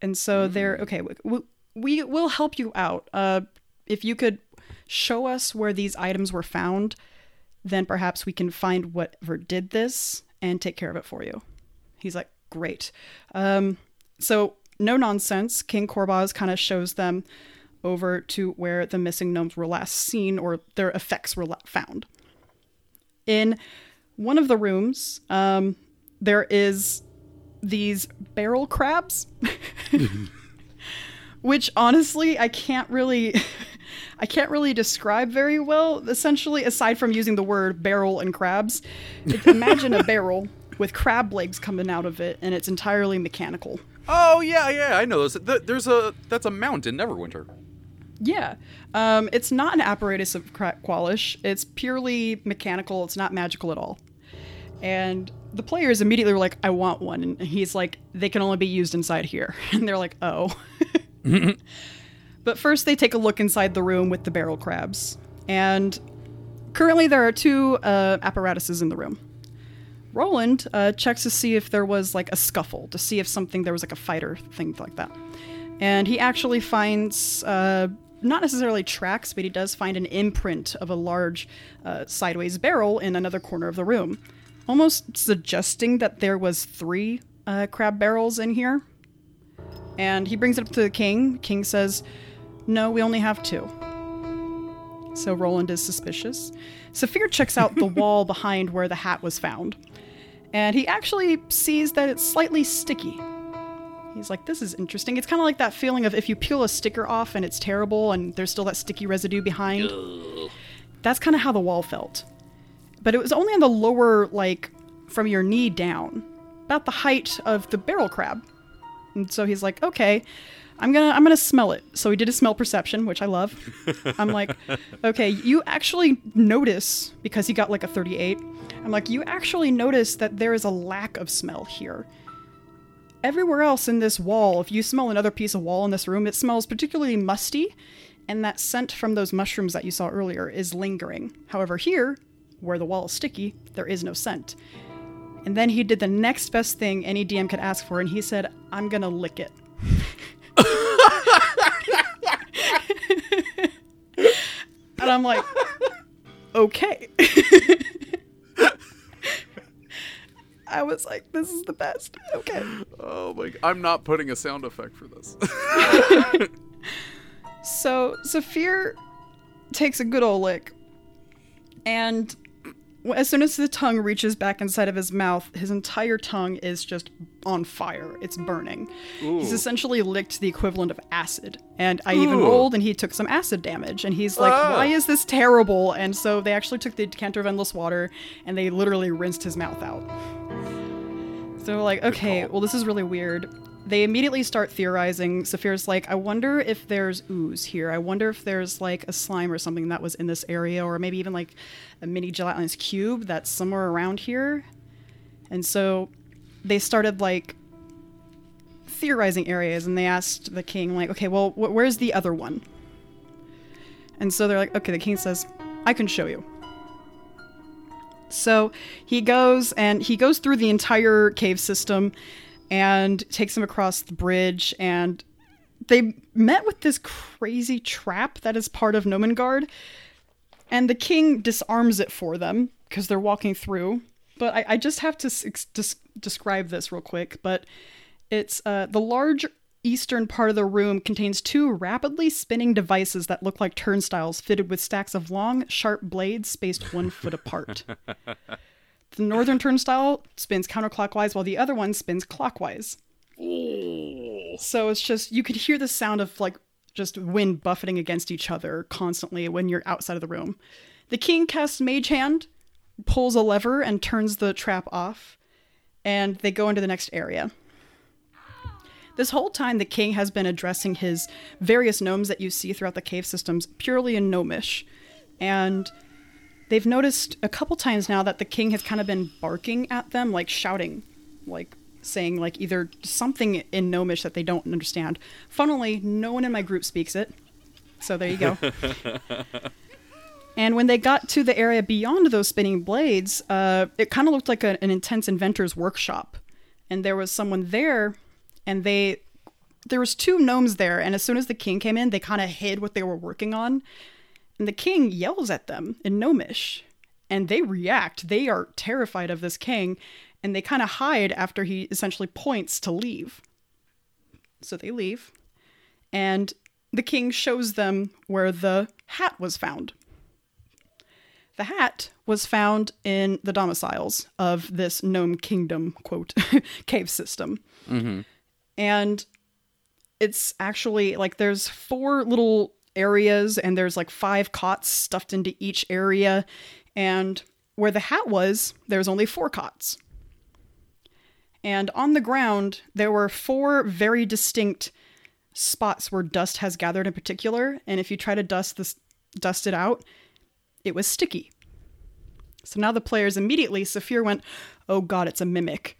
And so they're, okay, we, we will help you out. Uh, if you could show us where these items were found, then perhaps we can find whatever did this and take care of it for you. He's like, great. Um, so, no nonsense. King Korboz kind of shows them over to where the missing gnomes were last seen or their effects were la- found. In one of the rooms, um, there is these barrel crabs. Which honestly, I can't really I can't really describe very well. Essentially, aside from using the word barrel and crabs, imagine a barrel with crab legs coming out of it, and it's entirely mechanical. Oh yeah, yeah, I know those. Th- There's a that's a mount in Neverwinter. Yeah. Um, it's not an apparatus of Kwalish. It's purely mechanical. It's not magical at all. And the players immediately were like, I want one. And he's like, they can only be used inside here. And they're like, oh. but first, they take a look inside the room with the barrel crabs. And currently, there are two uh, apparatuses in the room. Roland uh, checks to see if there was like a scuffle, to see if something, there was like a fighter thing like that. And he actually finds uh, not necessarily tracks, but he does find an imprint of a large uh, sideways barrel in another corner of the room, almost suggesting that there was three uh, crab barrels in here. And he brings it up to the king. King says, "No, we only have two. So Roland is suspicious. Saphir checks out the wall behind where the hat was found, and he actually sees that it's slightly sticky. He's like, this is interesting. It's kind of like that feeling of if you peel a sticker off and it's terrible and there's still that sticky residue behind. That's kind of how the wall felt. But it was only on the lower, like, from your knee down, about the height of the barrel crab. And so he's like, okay, I'm gonna I'm gonna smell it. So he did a smell perception, which I love. I'm like, okay, you actually notice because he got like a 38. I'm like, you actually notice that there is a lack of smell here everywhere else in this wall, if you smell another piece of wall in this room, it smells particularly musty, and that scent from those mushrooms that you saw earlier is lingering. However, here, where the wall is sticky, there is no scent. And then he did the next best thing any DM could ask for, and he said, I'm gonna lick it. and I'm like, okay. I was like, this is the best. Okay. Oh my! I'm not putting a sound effect for this. So Saphir takes a good old lick, and as soon as the tongue reaches back inside of his mouth, his entire tongue is just on fire. It's burning. He's essentially licked the equivalent of acid. And I even rolled, and he took some acid damage. And he's like, Ah. "Why is this terrible?" And so they actually took the decanter of endless water, and they literally rinsed his mouth out. So like, okay, well, this is really weird. They immediately start theorizing. Saphir's like, I wonder if there's ooze here. I wonder if there's like a slime or something that was in this area, or maybe even like a mini gelatinous cube that's somewhere around here. And so they started like theorizing areas, and they asked the king, like, okay, well, wh- where's the other one? And so they're like, okay, the king says, I can show you. So he goes and he goes through the entire cave system and takes him across the bridge and they met with this crazy trap that is part of Gnomengarde and the king disarms it for them because they're walking through but I, I just have to describe this real quick but it's uh, the large eastern part of the room contains two rapidly spinning devices that look like turnstiles fitted with stacks of long, sharp blades spaced one foot apart. The northern turnstile spins counterclockwise while the other one spins clockwise. Oh. So it's just, you could hear the sound of like just wind buffeting against each other constantly when you're outside of the room. The king casts Mage Hand, pulls a lever, and turns the trap off, and they go into the next area. This whole time, the king has been addressing his various gnomes that you see throughout the cave systems purely in gnomish. And they've noticed a couple times now that the king has kind of been barking at them, like shouting, like saying like either something in gnomish that they don't understand. Funnily, no one in my group speaks it. So there you go. and when they got to the area beyond those spinning blades, uh, it kind of looked like a, an intense inventor's workshop. And there was someone there, and they there was two gnomes there. And as soon as the king came in, they kind of hid what they were working on. And the king yells at them in gnomish, and they react. They are terrified of this king, and they kind of hide after he essentially points to leave. So they leave, and the king shows them where the hat was found. The hat was found in the domiciles of this gnome kingdom, quote, cave system. Mm-hmm. And it's actually like there's four little areas and there's like five cots stuffed into each area. And where the hat was, there's only four cots. And on the ground, there were four very distinct spots where dust has gathered in particular. And if you try to dust this dust it out, it was sticky. So now the players immediately, Saphir went, Oh god, it's a mimic.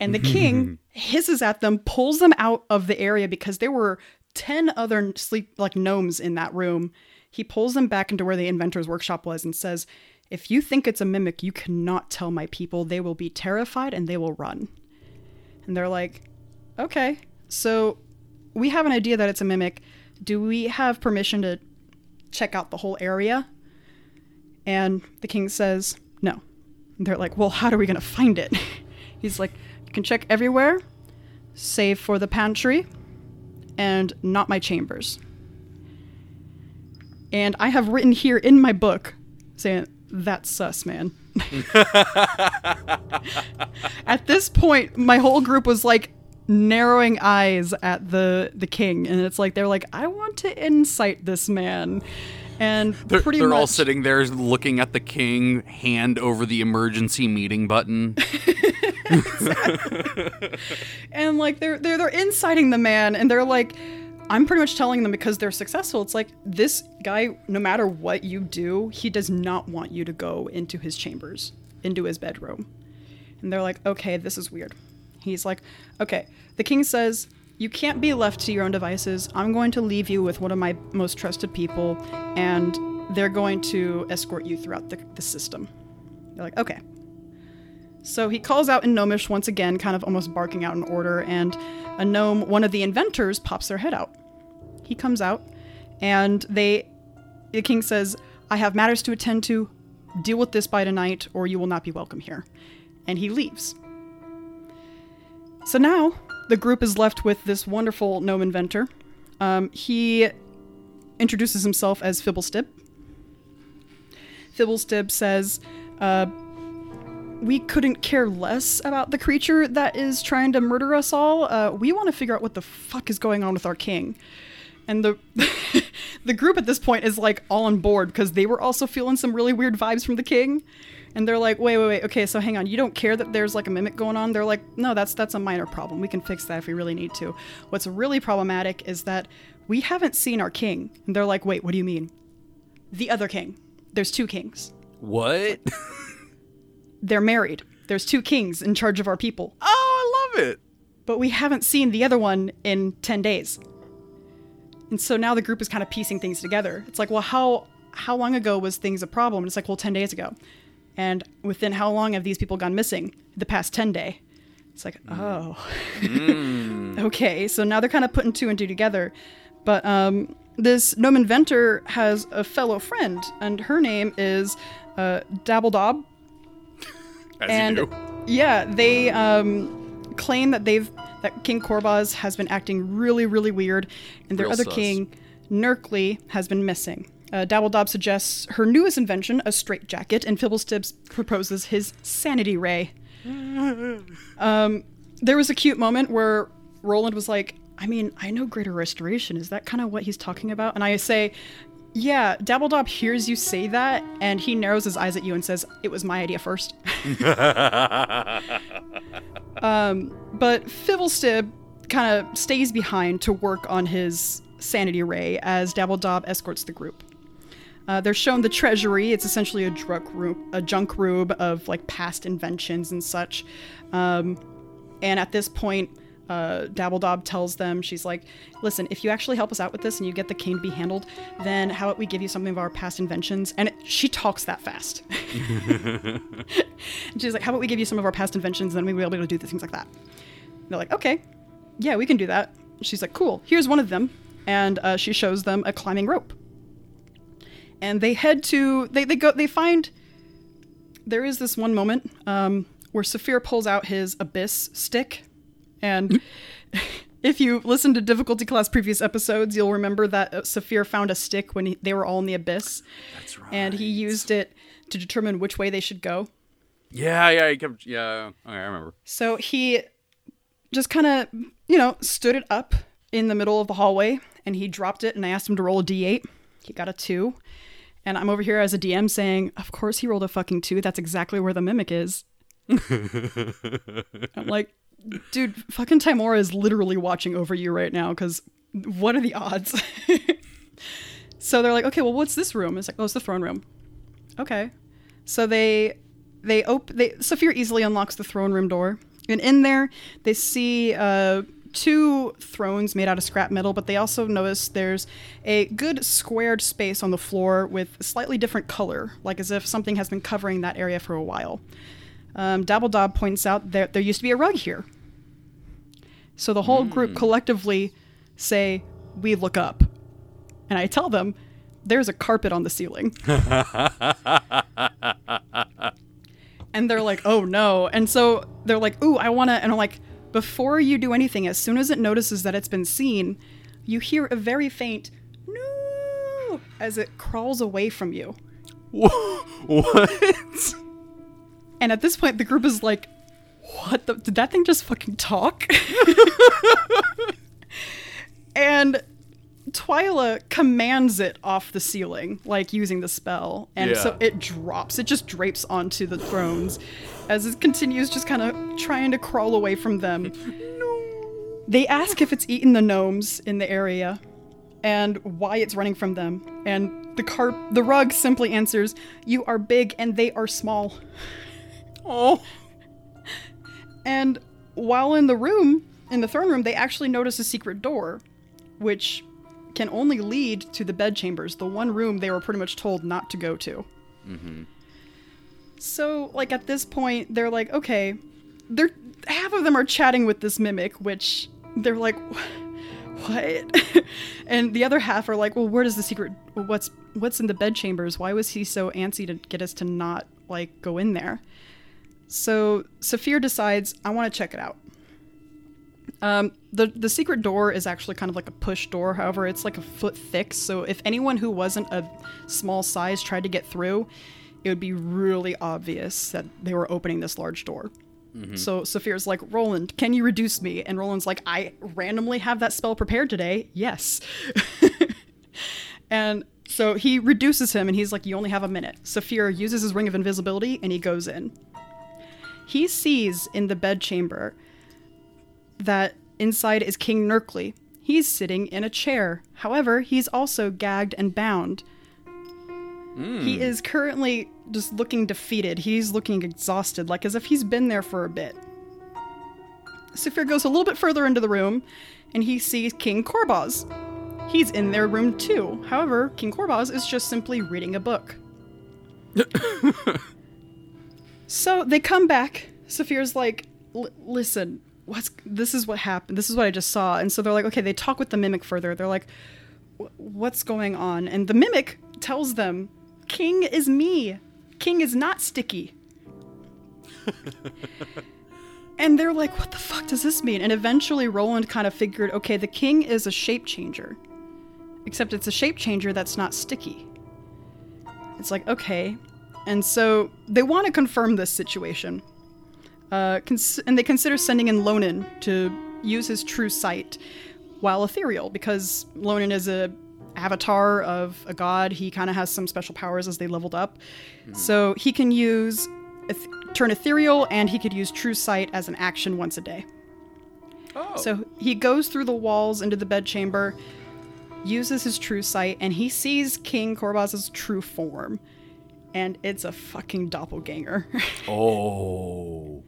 And the king hisses at them, pulls them out of the area because there were 10 other sleep like gnomes in that room. He pulls them back into where the inventor's workshop was and says, If you think it's a mimic, you cannot tell my people. They will be terrified and they will run. And they're like, Okay, so we have an idea that it's a mimic. Do we have permission to check out the whole area? And the king says, No. And they're like, Well, how are we going to find it? He's like, You can check everywhere, save for the pantry and not my chambers. And I have written here in my book saying, That's sus, man. at this point, my whole group was like narrowing eyes at the the king and it's like they're like i want to incite this man and They're, pretty they're much all sitting there looking at the king, hand over the emergency meeting button. and like they're they're they're inciting the man and they're like I'm pretty much telling them because they're successful. It's like this guy, no matter what you do, he does not want you to go into his chambers, into his bedroom. And they're like, okay, this is weird. He's like, okay. The king says, you can't be left to your own devices. I'm going to leave you with one of my most trusted people, and they're going to escort you throughout the, the system. They're like, okay. So he calls out in Gnomish once again, kind of almost barking out an order, and a gnome, one of the inventors, pops their head out. He comes out, and they, the king says, I have matters to attend to. Deal with this by tonight, or you will not be welcome here. And he leaves. So now the group is left with this wonderful gnome inventor. Um, he introduces himself as Fibblestib. Fibblestib says, uh, we couldn't care less about the creature that is trying to murder us all. Uh, we want to figure out what the fuck is going on with our king. And the the group at this point is like all on board because they were also feeling some really weird vibes from the king. And they're like, wait, wait, wait. Okay, so hang on. You don't care that there's like a mimic going on? They're like, no, that's that's a minor problem. We can fix that if we really need to. What's really problematic is that we haven't seen our king. And they're like, wait, what do you mean? The other king. There's two kings. What? They're married. There's two kings in charge of our people. Oh, I love it. but we haven't seen the other one in 10 days. And so now the group is kind of piecing things together. It's like, well, how how long ago was things a problem? And it's like, well, 10 days ago. And within how long have these people gone missing? The past 10 day. It's like, oh. okay, so now they're kind of putting two and two together. But um, this gnome inventor has a fellow friend, and her name is uh, Dabbledob As and yeah, they um, claim that they've that King Korboz has been acting really, really weird, and their Real other sus. king, Gnerkli, has been missing. Uh, Dabbledob suggests her newest invention, a straitjacket, and Fibblestibbs proposes his sanity ray. um, there was a cute moment where Roland was like, I mean, I know Greater Restoration. Is that kind of what he's talking about? And I say, yeah, Dabbledob hears you say that, and he narrows his eyes at you and says, It was my idea first. um, but Fibblestib kind of stays behind to work on his sanity ray as Dabbledob escorts the group. Uh, they're shown the treasury. It's essentially a room, a junk room of like past inventions and such. Um, and at this point, uh, Dabbledob tells them, she's like, listen, if you actually help us out with this and you get the cane to be handled, then how about we give you something of our past inventions? And it, she talks that fast. and she's like, how about we give you some of our past inventions and then we'll be able to do things like that. And they're like, okay, yeah, we can do that. She's like, cool, here's one of them. And uh, she shows them a climbing rope. And they head to, they, they go, they find, there is this one moment um, where Saphir pulls out his abyss stick. And if you listen to difficulty class previous episodes, you'll remember that uh, Saphir found a stick when he, they were all in the abyss. That's right. And he used it to determine which way they should go. Yeah, yeah, he kept. Yeah, okay, I remember. So he just kind of, you know, stood it up in the middle of the hallway and he dropped it and I asked him to roll a d8. He got a 2. And I'm over here as a DM saying, "Of course he rolled a fucking 2. That's exactly where the mimic is." I'm like, "Dude, fucking Tymora is literally watching over you right now cuz what are the odds?" so they're like, "Okay, well what's this room?" It's like, "Oh, it's the throne room." Okay. So they they open they Saphir easily unlocks the throne room door. And in there they see uh two thrones made out of scrap metal, but they also notice there's a good squared space on the floor with a slightly different color, like as if something has been covering that area for a while. Um, Dabbledob points out that there used to be a rug here. So the whole group collectively say, We look up. And I tell them, There's a carpet on the ceiling. and they're like, Oh no. And so they're like, Ooh, I wanna. And I'm like, before you do anything, as soon as it notices that it's been seen, you hear a very faint no as it crawls away from you. What? And at this point, the group is like, what the? Did that thing just fucking talk? and Twyla commands it off the ceiling, like using the spell. And so it drops, it just drapes onto the thrones as it continues just kind of trying to crawl away from them. They ask if it's eaten the gnomes in the area and why it's running from them. And the carp the rug simply answers, "You are big and they are small." Oh. And while in the room, in the throne room, they actually notice a secret door, which can only lead to the bedchambers, the one room they were pretty much told not to go to. Mm-hmm. So, like at this point, they're like, okay, they're half of them are chatting with this mimic, which they're like, what? and the other half are like, well, where does the secret? What's what's in the bedchambers? Why was he so antsy to get us to not like go in there? So Saphir decides, I want to check it out. Um, the the secret door is actually kind of like a push door. However, it's like a foot thick. So if anyone who wasn't a small size tried to get through, it would be really obvious that they were opening this large door. So Saphir's like, Roland, can you reduce me? And Roland's like, I randomly have that spell prepared today. Yes. and so he reduces him and he's like, You only have a minute. Saphir uses his ring of invisibility and he goes in. He sees in the bedchamber that inside is King Gnerkli. He's sitting in a chair. However, he's also gagged and bound. He hmm. is currently just looking defeated. He's looking exhausted, like as if he's been there for a bit. Saphir goes a little bit further into the room and he sees King Korboz. He's in their room too. However, King Korboz is just simply reading a book. so they come back. Saphir's like, listen, what's this is what happened. This is what I just saw. And so they're like, okay, they talk with the mimic further. They're like, what's going on? And the mimic tells them, King is me. King is not sticky. and they're like, what the fuck does this mean? And eventually Roland kind of figured, okay, the king is a shape changer. Except it's a shape changer that's not sticky. It's like, okay. And so they want to confirm this situation. Uh, cons- and they consider sending in Lonan to use his true sight while ethereal, because Lonan is a avatar of a god. He kind of has some special powers as they leveled up. So he can use eth- turn ethereal, and he could use true sight as an action once a day. Oh. So he goes through the walls into the bedchamber, uses his true sight, and he sees King Korboz's true form. And it's a fucking doppelganger. oh.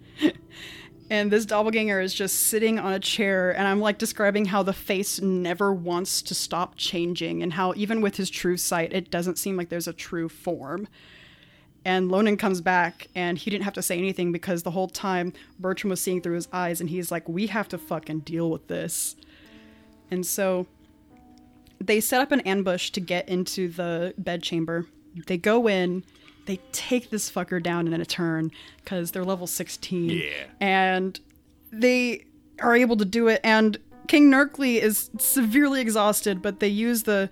And this doppelganger is just sitting on a chair and i'm like describing how the face never wants to stop changing and how even with his true sight it doesn't seem like there's a true form and Lonan comes back and he didn't have to say anything because the whole time Bertram was seeing through his eyes and he's like, We have to fucking deal with this. And so they set up an ambush to get into the bedchamber. They go in, they take this fucker down in a turn because they're level 16. Yeah. And they are able to do it. And King Gnerkli is severely exhausted, but they use the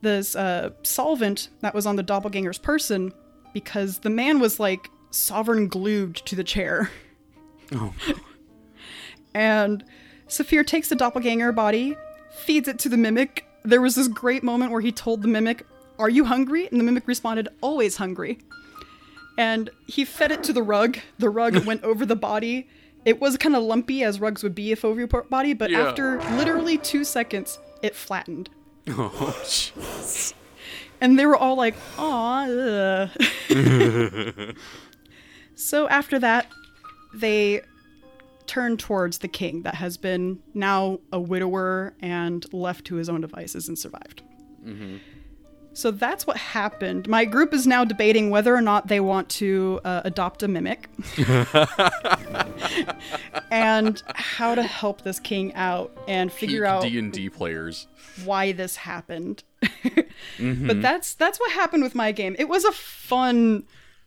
this uh, solvent that was on the doppelganger's person because the man was like sovereign glued to the chair. Oh. and Saphir takes the doppelganger body, feeds it to the mimic. There was this great moment where he told the mimic, Are you hungry? And the mimic responded, Always hungry. And he fed it to the rug. The rug went over the body. It was kind of lumpy, as rugs would be if over your body, but Yeah. after literally two seconds, it flattened. Oh, jeez. And they were all like, aw. so after that, they turned towards the king that has been now a widower and left to his own devices and survived. Mm-hmm. So that's what happened. My group is now debating whether or not they want to uh, adopt a mimic and how to help this king out and figure out D and D players. why this happened. But that's that's what happened with my game. It was a fun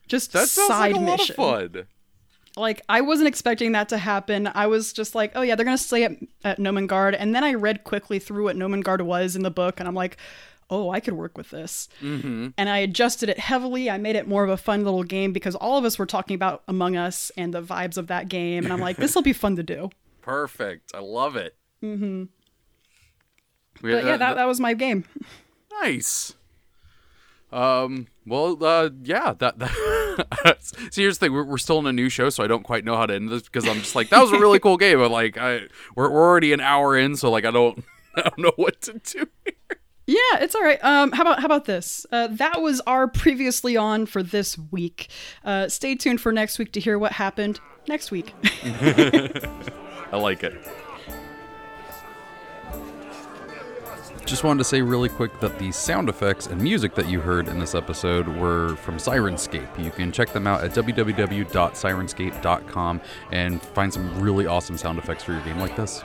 just That sounds side like a lot mission. of fun. Like I wasn't expecting that to happen. I was just like, oh yeah, they're gonna stay at, at Gnomengarde, and then I read quickly through what Gnomengarde was in the book, and I'm like, oh, I could work with this. Mm-hmm. And I adjusted it heavily. I made it more of a fun little game because all of us were talking about Among Us and the vibes of that game, and I'm like, this will be fun to do. Perfect. I love it. Mm-hmm. But yeah, that, that was my game. Nice. Um. Well. Uh. Yeah. That. that See, here's the thing. We're, we're still in a new show, so I don't quite know how to end this because I'm just like, that was a really cool game. But like, I we're, we're already an hour in, so like, I don't I don't know what to do. Here. Yeah, it's all right. Um, how about how about this? Uh, that was our previously on for this week. Uh, stay tuned for next week to hear what happened next week. I like it. Just wanted to say really quick that the sound effects and music that you heard in this episode were from Syrinscape. You can check them out at www.syrinscape.com and find some really awesome sound effects for your game like this.